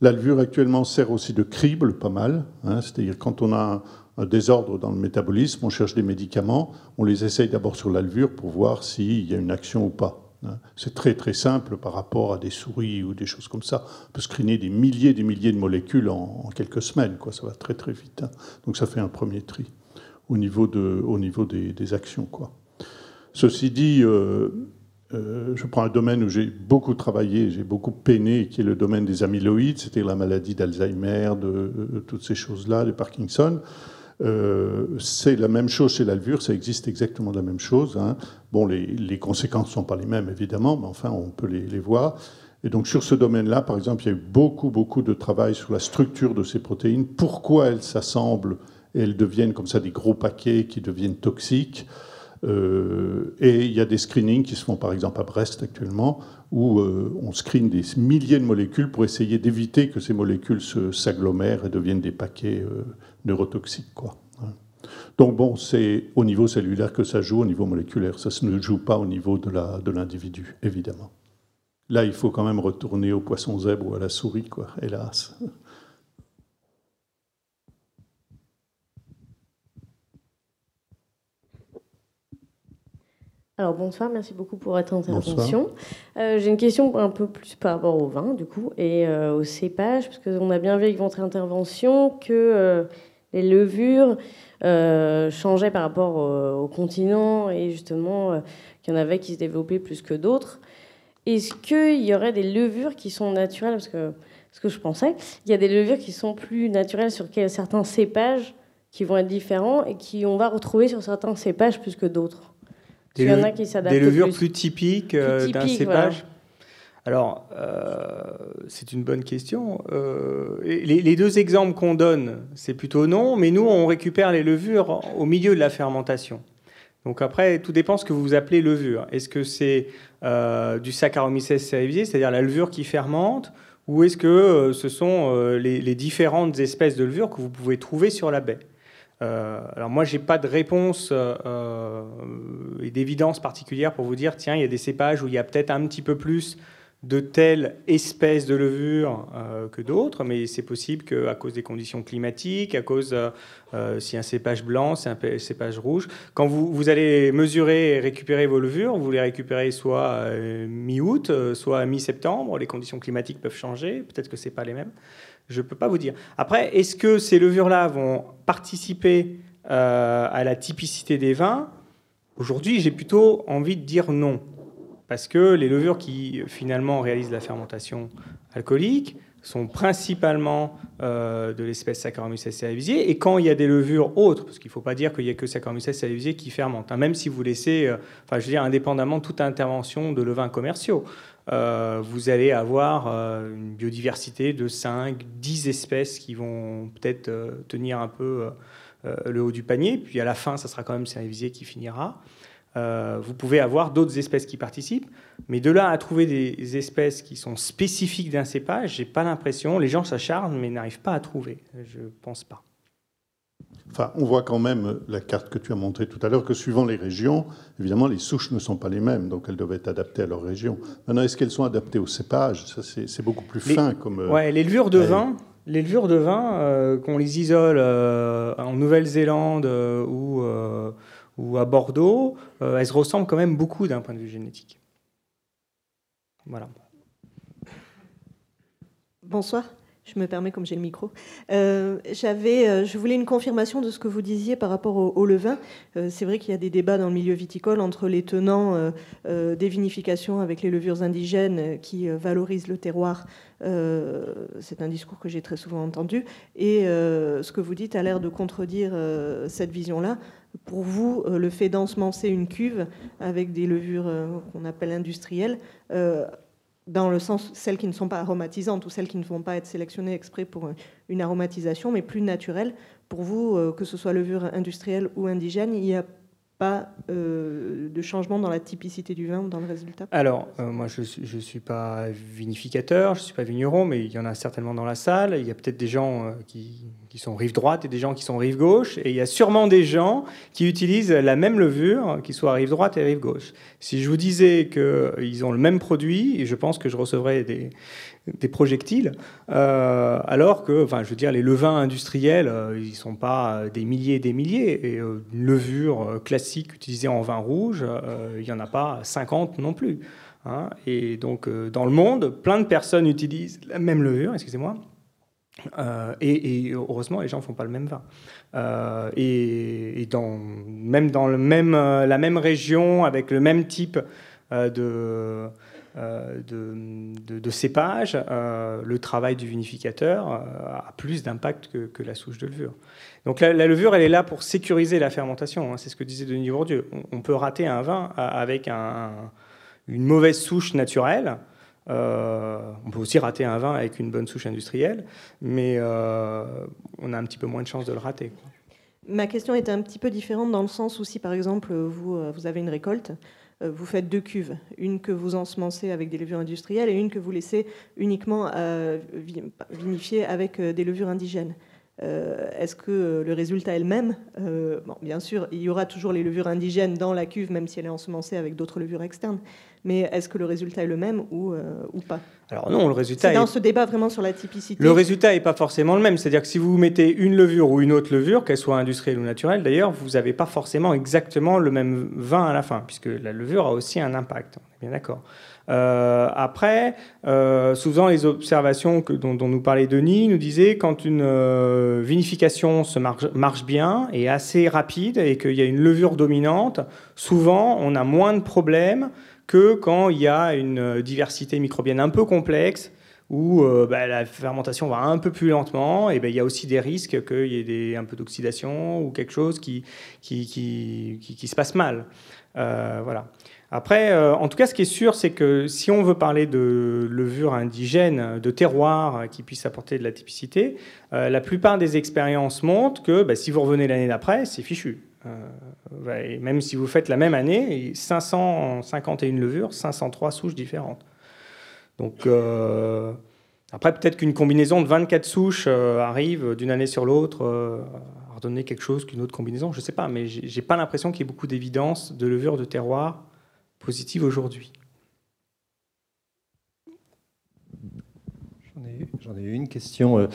La levure actuellement sert aussi de crible, pas mal. Hein. C'est-à-dire quand on a un, désordre dans le métabolisme, on cherche des médicaments, on les essaye d'abord sur la levure pour voir s'il y a une action ou pas. Hein. C'est très très simple par rapport à des souris ou des choses comme ça. On peut screener des milliers et des milliers de molécules en, quelques semaines. Quoi. Ça va très très vite. Hein. Donc ça fait un premier tri au niveau, de, au niveau des, actions. Quoi. Ceci dit, euh, euh, je prends un domaine où j'ai beaucoup travaillé, j'ai beaucoup peiné, qui est le domaine des amyloïdes, c'est-à-dire la maladie d'Alzheimer, de, toutes ces choses-là, de Parkinson. Euh, c'est la même chose chez l'alvure, ça existe exactement la même chose. Hein. Bon, les, conséquences ne sont pas les mêmes, évidemment, mais enfin, on peut les, les voir. Et donc, sur ce domaine-là, par exemple, il y a eu beaucoup, beaucoup de travail sur la structure de ces protéines, pourquoi elles s'assemblent et elles deviennent comme ça des gros paquets qui deviennent toxiques. Euh, et il y a des screenings qui se font par exemple à Brest actuellement, où euh, on screen des milliers de molécules pour essayer d'éviter que ces molécules s'agglomèrent et deviennent des paquets euh, neurotoxiques. Quoi. Donc bon, c'est au niveau cellulaire que ça joue, au niveau moléculaire. Ça ne joue pas au niveau de l'individu, évidemment. Là, il faut quand même retourner au poisson zèbre ou à la souris, quoi, hélas. Alors bonsoir, merci beaucoup pour votre intervention. Euh, j'ai une question un peu plus par rapport au vin, du coup, et euh, au cépage, parce qu'on a bien vu avec votre intervention que euh, les levures changeaient par rapport au continent, et justement qu'il y en avait qui se développaient plus que d'autres. Est-ce qu'il y aurait des levures qui sont naturelles? Parce que ce que je pensais, il y a des levures qui sont plus naturelles sur certains cépages qui vont être différents et qui on va retrouver sur certains cépages plus que d'autres. Des, y en a qui des levures plus, typiques euh, d'un cépage Alors, euh, c'est une bonne question. Euh, les, deux exemples qu'on donne, c'est plutôt non, mais nous, on récupère les levures au milieu de la fermentation. Donc après, tout dépend ce que vous appelez levure. Est-ce que c'est du Saccharomyces cerevisiae, c'est-à-dire la levure qui fermente, ou est-ce que ce sont les, les, différentes espèces de levure que vous pouvez trouver sur la baie? Euh, alors moi, j'ai pas de réponse euh, et d'évidence particulière pour vous dire, tiens, il y a des cépages où il y a peut-être un petit peu plus de telle espèce de levure euh, que d'autres, mais c'est possible qu'à cause des conditions climatiques, à cause si un cépage blanc, c'est un cépage rouge. Quand vous, allez mesurer et récupérer vos levures, vous les récupérez soit mi-août, soit mi-septembre. Les conditions climatiques peuvent changer, peut-être que c'est pas les mêmes. Je ne peux pas vous dire. Après, est-ce que ces levures-là vont participer euh, à la typicité des vins? Aujourd'hui, j'ai plutôt envie de dire non. Parce que les levures qui finalement réalisent la fermentation alcoolique sont principalement euh, de l'espèce Saccharomyces cerevisiae. Et quand il y a des levures autres, parce qu'il ne faut pas dire qu'il n'y a que Saccharomyces cerevisiae qui fermentent, hein, même si vous laissez, euh, enfin je veux dire, indépendamment toute intervention de levains commerciaux, euh, vous allez avoir euh, une biodiversité de 5, 10 espèces qui vont peut-être euh, tenir un peu le haut du panier. Puis à la fin, ça sera quand même Cerevisier qui finira. vous pouvez avoir d'autres espèces qui participent, mais de là à trouver des espèces qui sont spécifiques d'un cépage, j'ai pas l'impression. Les gens s'acharnent, mais n'arrivent pas à trouver. Je pense pas. Enfin, on voit quand même la carte que tu as montrée tout à l'heure que suivant les régions, évidemment, les souches ne sont pas les mêmes, donc elles doivent être adaptées à leur région. Maintenant, est-ce qu'elles sont adaptées au cépage Ça, c'est beaucoup plus fin comme. Euh, ouais, les levures de vin. Les levures de vin, euh, qu'on les isole euh, en Nouvelle-Zélande ou, ou à Bordeaux, elles se ressemblent quand même beaucoup d'un point de vue génétique. Voilà. Bonsoir. Je me permets comme j'ai le micro. Euh, euh, je voulais une confirmation de ce que vous disiez par rapport au, levain. Euh, c'est vrai qu'il y a des débats dans le milieu viticole entre les tenants des vinifications avec les levures indigènes qui valorisent le terroir. c'est un discours que j'ai très souvent entendu. Et ce que vous dites a l'air de contredire cette vision-là. Pour vous, le fait d'ensemencer une cuve avec des levures qu'on appelle industrielles, dans le sens celles qui ne sont pas aromatisantes ou celles qui ne vont pas être sélectionnées exprès pour une aromatisation, mais plus naturelles. Pour vous, euh, que ce soit levure industrielle ou indigène, il y a pas euh, de changement dans la typicité du vin ou dans le résultat? Alors, euh, moi, je ne suis, pas vinificateur, je ne suis pas vigneron, mais il y en a certainement dans la salle. Il y a peut-être des gens euh, qui, qui, sont rive droite et des gens qui sont rive gauche. Et il y a sûrement des gens qui utilisent la même levure, qui soit rive droite et rive gauche. Si je vous disais qu'ils ont le même produit, je pense que je recevrais des, des projectiles, euh, alors que, enfin, je veux dire, les levains industriels, euh, ils ne sont pas des milliers et des milliers. Et euh, une levure classique utilisée en vin rouge, il n'y en a pas 50 non plus. Hein. Et donc, dans le monde, plein de personnes utilisent la même levure, excusez-moi. Et, heureusement, les gens ne font pas le même vin. et, dans, même dans la même région, avec le même type de euh, de, cépage, euh, le travail du vinificateur euh, a plus d'impact que, la souche de levure. Donc la, levure, elle est là pour sécuriser la fermentation. Hein. c'est ce que disait Denis Bourdieu. On, peut rater un vin avec une mauvaise souche naturelle. on peut aussi rater un vin avec une bonne souche industrielle, mais on a un petit peu moins de chances de le rater. Ma question était un petit peu différente dans le sens où si par exemple vous, avez une récolte, vous faites deux cuves, une que vous ensemencez avec des levures industrielles et une que vous laissez uniquement euh, vinifier avec euh, des levures indigènes. Est-ce que le résultat est le même? Bon, Bien sûr, il y aura toujours les levures indigènes dans la cuve, même si elle est ensemencée avec d'autres levures externes. Mais est-ce que le résultat est le même ou, ou pas? Alors non, le résultat. C'est dans ce débat vraiment sur la typicité. Le résultat n'est pas forcément le même. C'est-à-dire que si vous mettez une levure ou une autre levure, qu'elle soit industrielle ou naturelle, d'ailleurs, vous n'avez pas forcément exactement le même vin à la fin, puisque la levure a aussi un impact. On est bien d'accord. Euh, après, euh, souvent les observations dont, nous parlait Denis nous disaient quand une euh, vinification se marche, bien et assez rapide et qu'il y a une levure dominante, souvent on a moins de problèmes que quand il y a une diversité microbienne un peu complexe où bah, la fermentation va un peu plus lentement, et ben, il y a aussi des risques qu'il y ait un peu d'oxydation ou quelque chose qui, se passe mal. voilà. Après, euh, en tout cas, ce qui est sûr, c'est que si on veut parler de levure indigène, de terroir qui puisse apporter de la typicité, euh, la plupart des expériences montrent que bah, si vous revenez l'année d'après, c'est fichu. Euh, même si vous faites la même année, 551 levures, 503 souches différentes. Donc, après, peut-être qu'une combinaison de 24 souches arrive d'une année sur l'autre à redonner quelque chose qu'une autre combinaison, je ne sais pas, mais j'ai pas l'impression qu'il y ait beaucoup d'évidence de levure de terroir positive aujourd'hui J'en ai, une question. Euh,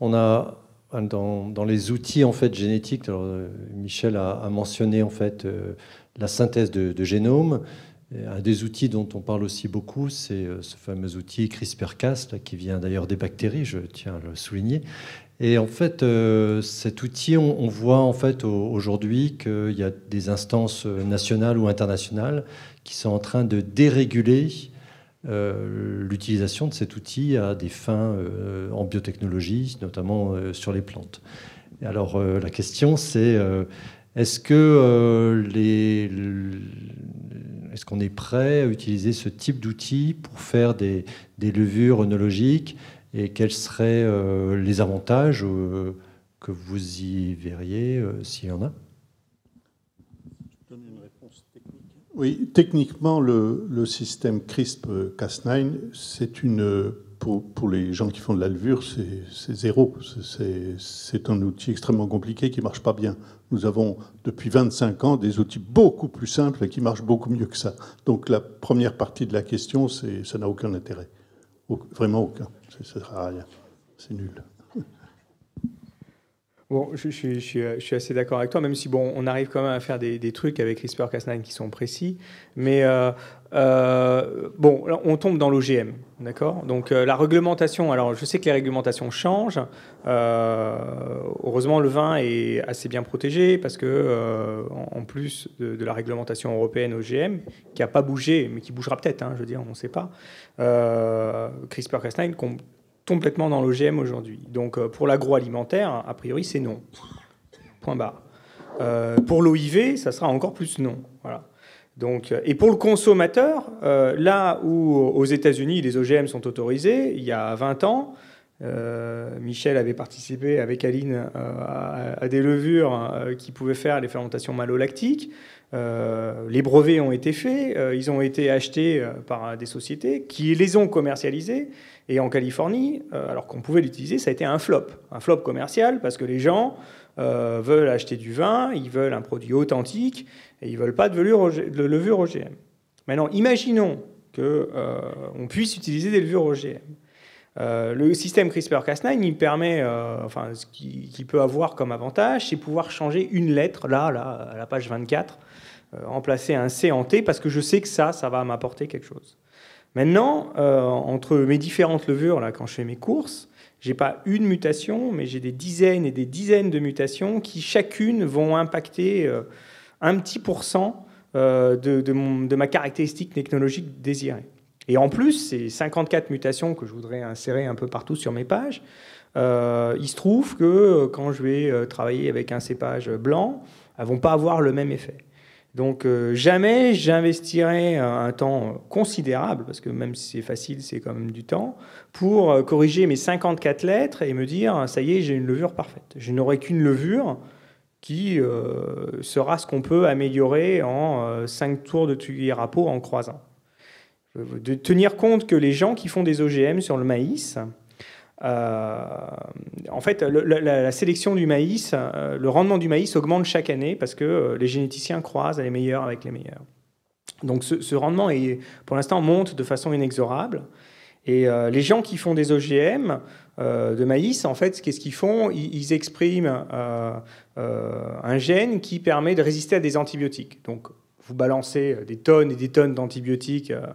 on a dans, les outils en fait génétiques, euh, Michel a, mentionné en fait euh, la synthèse de, génome. Un des outils dont on parle aussi beaucoup, c'est ce fameux outil CRISPR-Cas, qui vient d'ailleurs des bactéries, je tiens à le souligner. Et en fait, cet outil, on, voit en fait aujourd'hui qu'il y a des instances nationales ou internationales qui sont en train de déréguler euh, l'utilisation de cet outil à des fins euh, en biotechnologie, notamment euh, sur les plantes. alors la question c'est est-ce que est-ce qu'on est prêt à utiliser ce type d'outil pour faire des, des, levures œnologiques et quels seraient les avantages que vous y verriez s'il y en a? Oui, techniquement, le, système CRISPR-Cas9, c'est une, pour, pour, les gens qui font de la levure, c'est zéro. C'est un outil extrêmement compliqué qui ne marche pas bien. Nous avons depuis 25 ans des outils beaucoup plus simples et qui marchent beaucoup mieux que ça. Donc la première partie de la question, ça n'a aucun intérêt. Vraiment aucun. Ça ne sert à rien. C'est nul. Je, suis, assez d'accord avec toi, même si bon, on arrive quand même à faire des, trucs avec CRISPR-Cas9 qui sont précis. Mais euh, euh, bon, on tombe dans l'OGM, d'accord? Donc euh, la réglementation, alors je sais que les réglementations changent. heureusement, le vin est assez bien protégé parce que, en plus de, la réglementation européenne OGM, qui n'a pas bougé, mais qui bougera peut-être, hein, je veux dire, on ne sait pas, CRISPR-Cas9 complètement dans l'OGM aujourd'hui. Donc euh, pour l'agroalimentaire, a priori, c'est non. Point barre. Euh, pour l'OIV, ça sera encore plus non. Voilà. Donc, euh, et pour le consommateur, là où aux États-Unis les OGM sont autorisés, il y a 20 ans, Michel avait participé avec Aline à, des levures qui pouvaient faire les fermentations malolactiques. Les brevets ont été faits, ils ont été achetés par des sociétés qui les ont commercialisés. Et en Californie, euh, alors qu'on pouvait l'utiliser, ça a été un flop. Un flop commercial parce que les gens euh, veulent acheter du vin, ils veulent un produit authentique et ils veulent pas de, levure OGM. Maintenant, imaginons qu'on euh, puisse utiliser des levures OGM. le système CRISPR-Cas9, il permet, enfin, ce qu'il peut avoir comme avantage, c'est pouvoir changer une lettre, là, là, à la page 24, remplacer un C en T, parce que je sais que ça, ça va m'apporter quelque chose. Maintenant, euh, entre mes différentes levures, là, quand je fais mes courses, j'ai pas une mutation, mais j'ai des dizaines et des dizaines de mutations qui chacune vont impacter euh, un petit pourcent euh, de, de, ma caractéristique technologique désirée. Et en plus, ces 54 mutations que je voudrais insérer un peu partout sur mes pages, il se trouve que quand je vais travailler avec un cépage blanc, elles vont pas avoir le même effet. Donc euh, jamais j'investirai un, temps considérable, parce que même si c'est facile, c'est quand même du temps, pour euh, corriger mes 54 lettres et me dire, ça y est, j'ai une levure parfaite. Je n'aurai qu'une levure qui euh, sera ce qu'on peut améliorer en 5 tours de tuyau à peau en croisant. De tenir compte que les gens qui font des OGM sur le maïs, en fait, la, sélection du maïs, euh, le rendement du maïs augmente chaque année parce que euh, les généticiens croisent les meilleurs avec les meilleurs. Donc ce, rendement, est, pour l'instant, monte de façon inexorable. Et les gens qui font des OGM de maïs, en fait, qu'est-ce qu'ils font? Ils, expriment un gène qui permet de résister à des antibiotiques. Donc vous balancez des tonnes et des tonnes d'antibiotiques euh,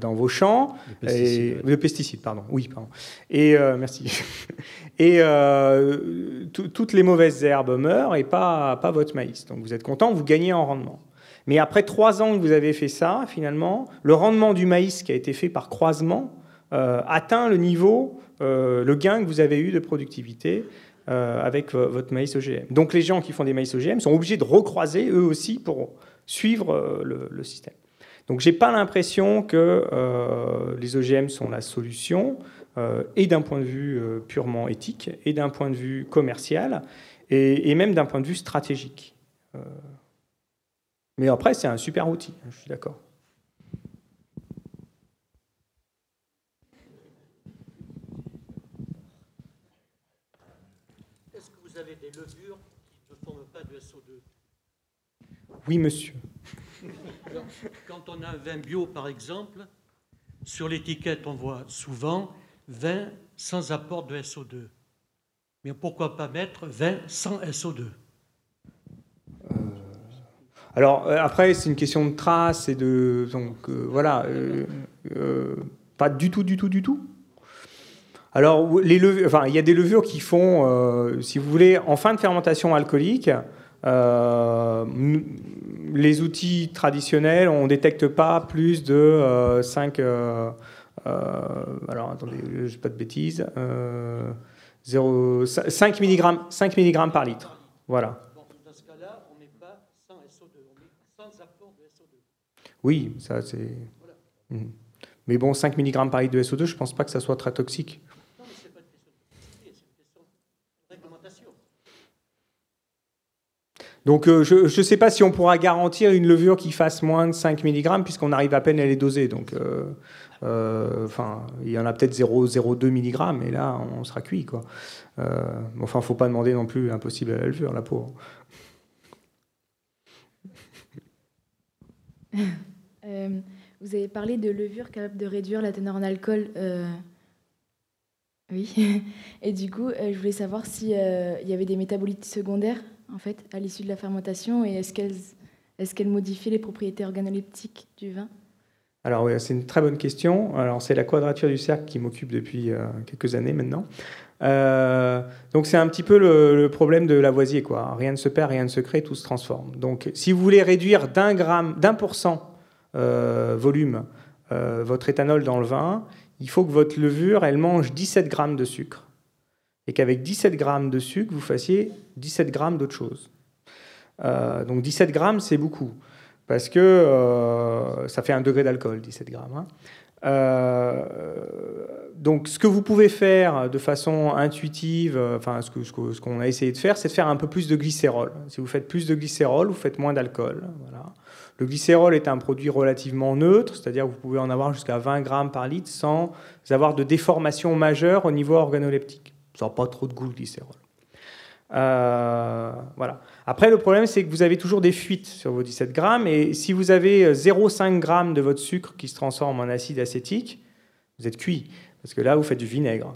dans vos champs. Le pesticide, et, pesticide pardon. Oui, pardon. Et euh, merci. et euh, toutes les mauvaises herbes meurent et pas, pas votre maïs. Donc vous êtes content, vous gagnez en rendement. Mais après trois ans que vous avez fait ça, finalement, le rendement du maïs qui a été fait par croisement atteint le niveau, le gain que vous avez eu de productivité avec votre maïs OGM. Donc les gens qui font des maïs OGM sont obligés de recroiser eux aussi pour suivre le système. Donc j'ai pas l'impression que euh, les OGM sont la solution, euh, et d'un point de vue euh, purement éthique, et d'un point de vue commercial, et, même d'un point de vue stratégique. mais après, c'est un super outil, hein, je suis d'accord. Est-ce que vous avez des levures qui ne forment pas de SO2 Oui, monsieur. Quand on a un vin bio, par exemple, sur l'étiquette, on voit souvent vin sans apport de SO2. Mais pourquoi pas mettre vin sans SO2 euh, alors après, c'est une question de trace et de donc euh, voilà, euh, pas du tout, du tout, du tout. Alors les levures, enfin il y a des levures qui font, si vous voulez, en fin de fermentation alcoolique, les outils traditionnels, on ne détecte pas plus de 5. Euh, euh, euh, alors attendez, je ne pas de bêtises. 0, 5 mg, 5 mg par litre. Voilà. dans ce cas-là, on n'est pas sans SO2, on est sans apport de SO2. Oui, ça c'est. Mhm. Mais bon, 5 mg par litre de SO2, je ne pense pas que ça soit très toxique. Donc euh, je ne sais pas si on pourra garantir une levure qui fasse moins de 5 mg puisqu'on arrive à peine à les doser. Donc euh, euh, enfin, il y en a peut-être 0,02 mg, mais là on sera cuit. Enfin, faut pas demander non plus impossible à la levure, la pauvre. vous avez parlé de levure capable de réduire la teneur en alcool Oui. Et du coup, je voulais savoir s'il il y avait des métabolites secondaires en fait à l'issue de la fermentation et est-ce qu'elles qu'elles modifient les propriétés organoleptiques du vin? Alors c'est une très bonne question. Alors c'est la quadrature du cercle qui m'occupe depuis quelques années maintenant. Euh, donc c'est un petit peu le, problème de Lavoisier, quoi. Rien ne se perd, rien ne se crée, tout se transforme. Donc si vous voulez réduire d'un gramme, d'un pour cent euh, volume euh, votre éthanol dans le vin, il faut que votre levure, elle mange 17 grammes de sucre. Et qu'avec 17 grammes de sucre, vous fassiez 17 grammes d'autre chose. donc 17 grammes, c'est beaucoup. Parce que ça fait un degré d'alcool, 17 grammes. Hein. Euh, donc, ce que vous pouvez faire de façon intuitive, euh, enfin, ce qu'on a essayé de faire, c'est de faire un peu plus de glycérol. Si vous faites plus de glycérol, vous faites moins d'alcool. Le glycérol est un produit relativement neutre, c'est-à-dire que vous pouvez en avoir jusqu'à 20 grammes par litre sans avoir de déformation majeure au niveau organoleptique. Ça n'a pas trop de goût, le glycérol. Euh, voilà. Après, le problème, c'est que vous avez toujours des fuites sur vos 17 grammes. Et si vous avez 0,5 grammes de votre sucre qui se transforme en acide acétique, vous êtes cuit. Parce que là, vous faites du vinaigre.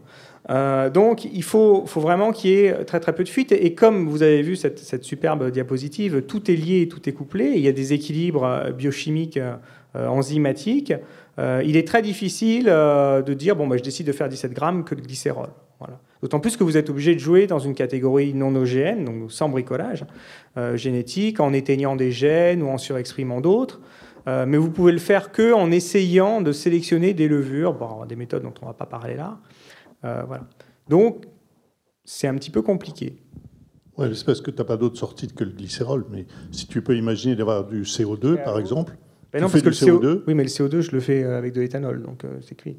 Euh, donc, il faut, vraiment qu'il y ait très très peu de fuites. Et comme vous avez vu cette, superbe diapositive, tout est lié, tout est couplé. il y a des équilibres euh, biochimiques, enzymatiques. il est très difficile de dire bon, bah, je décide de faire 17 grammes que de glycérol. Voilà. D'autant plus que vous êtes obligé de jouer dans une catégorie non OGN, donc sans bricolage euh, génétique, en éteignant des gènes ou en surexprimant d'autres. Euh, mais vous pouvez le faire que en essayant de sélectionner des levures, bon, des méthodes dont on ne va pas parler là. Euh, voilà. Donc, c'est un petit peu compliqué. Ouais, c'est parce que tu n'as pas d'autre sortie que le glycérol. Mais si tu peux imaginer d'avoir du CO2, par exemple. Ben non, parce que le CO2. Oui, mais le CO2, je le fais avec de l'éthanol, donc c'est cuit.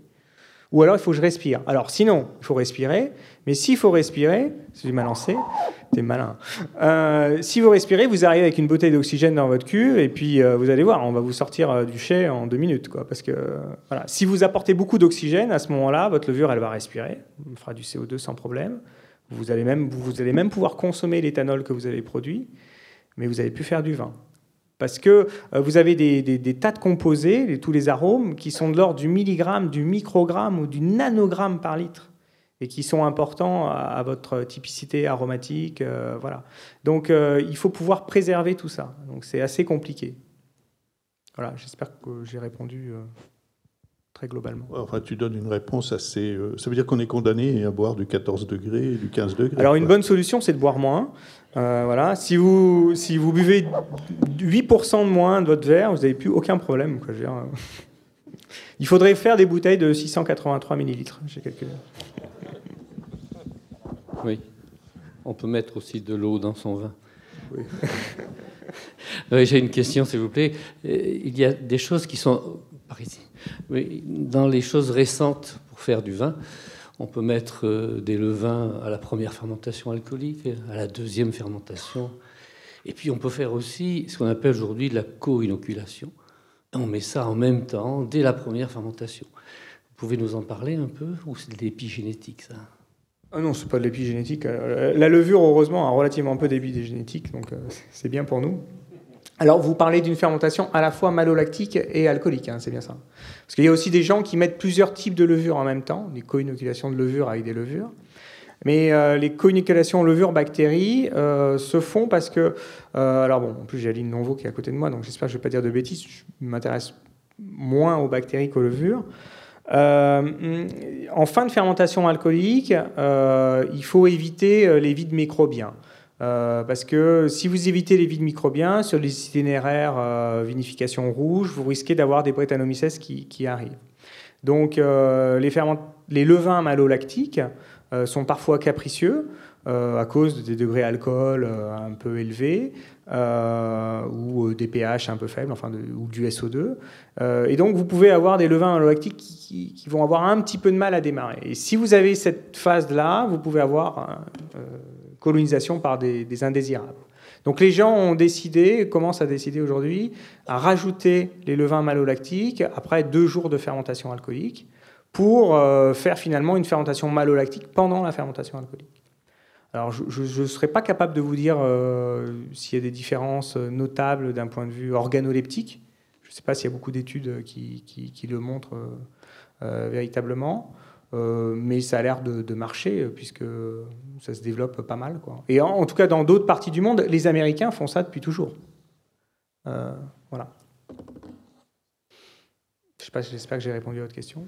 Ou alors il faut que je respire. Alors sinon, il faut respirer. Mais s'il faut respirer, c'est du mal lancé, t'es malin. Euh, si vous respirez, vous arrivez avec une bouteille d'oxygène dans votre cul et puis euh, vous allez voir, on va vous sortir euh, du chai en deux minutes, quoi. Parce que voilà, si vous apportez beaucoup d'oxygène à ce moment-là, votre levure elle va respirer, on fera du CO2 sans problème. Vous allez même, vous allez même pouvoir consommer l'éthanol que vous avez produit, mais vous n'allez plus faire du vin. Parce que euh, vous avez des, tas de composés, tous les arômes, qui sont de l'ordre du milligramme, du microgramme ou du nanogramme par litre et qui sont importants à, votre typicité aromatique. Euh, voilà. Donc euh, il faut pouvoir préserver tout ça. Donc c'est assez compliqué. Voilà, j'espère que j'ai répondu très globalement. Enfin, tu donnes une réponse assez. ça veut dire qu'on est condamné à boire du 14 degrés et du 15 degrés. Alors une bonne solution, c'est de boire moins. Euh, voilà. Si vous, si vous buvez 8% de moins de votre verre, vous n'avez plus aucun problème. Quoi, je Il faudrait faire des bouteilles de 683 millilitres. J'ai quelques... Oui. On peut mettre aussi de l'eau dans son vin. Oui. J'ai une question, s'il vous plaît. Euh, il y a des choses qui sont Dans les choses récentes pour faire du vin, on peut mettre euh, des levains à la première fermentation alcoolique, à la deuxième fermentation. Et puis on peut faire aussi ce qu'on appelle aujourd'hui de la co-inoculation. On met ça en même temps dès la première fermentation. Vous pouvez nous en parler un peu Ou c'est de l'épigénétique ça? Ah non, c'est pas de l'épigénétique. Euh, la levure, heureusement, a relativement peu d'épigénétique, donc euh, c'est bien pour nous. Alors, vous parlez d'une fermentation à la fois malolactique et alcoolique, hein, c'est bien ça. Parce qu'il y a aussi des gens qui mettent plusieurs types de levures en même temps, des co-inoculations de levures avec des levures. Mais euh, les co-inoculations levure-bactéries euh, se font parce que. Euh, alors, bon, en plus, j'ai Aline Nonvo qui est à côté de moi, donc j'espère que je ne vais pas dire de bêtises. Je m'intéresse moins aux bactéries qu'aux levures. en fin de fermentation alcoolique, il faut éviter les vides microbiens. Euh, parce que si vous évitez les vides microbiens sur les itinéraires euh, vinification rouge, vous risquez d'avoir des Brettanomyces qui, arrivent. Donc euh, les, les, levains malolactiques sont parfois capricieux à cause des degrés alcool un peu élevés ou des pH un peu faibles, enfin ou du SO2. et donc vous pouvez avoir des levains malolactiques qui, vont avoir un petit peu de mal à démarrer. Et si vous avez cette phase-là, vous pouvez avoir colonisation par des, indésirables. Donc les gens ont décidé, commencent à décider aujourd'hui, à rajouter les levains malolactiques après deux jours de fermentation alcoolique pour euh, faire finalement une fermentation malolactique pendant la fermentation alcoolique. Alors je ne serais pas capable de vous dire euh, s'il y a des différences notables d'un point de vue organoleptique. Je ne sais pas s'il y a beaucoup d'études qui, le montrent euh, véritablement. Mais ça a l'air de, marcher puisque ça se développe pas mal. Et en, tout cas, dans d'autres parties du monde, les Américains font ça depuis toujours. voilà. Sais pas, j'espère que j'ai répondu à votre question.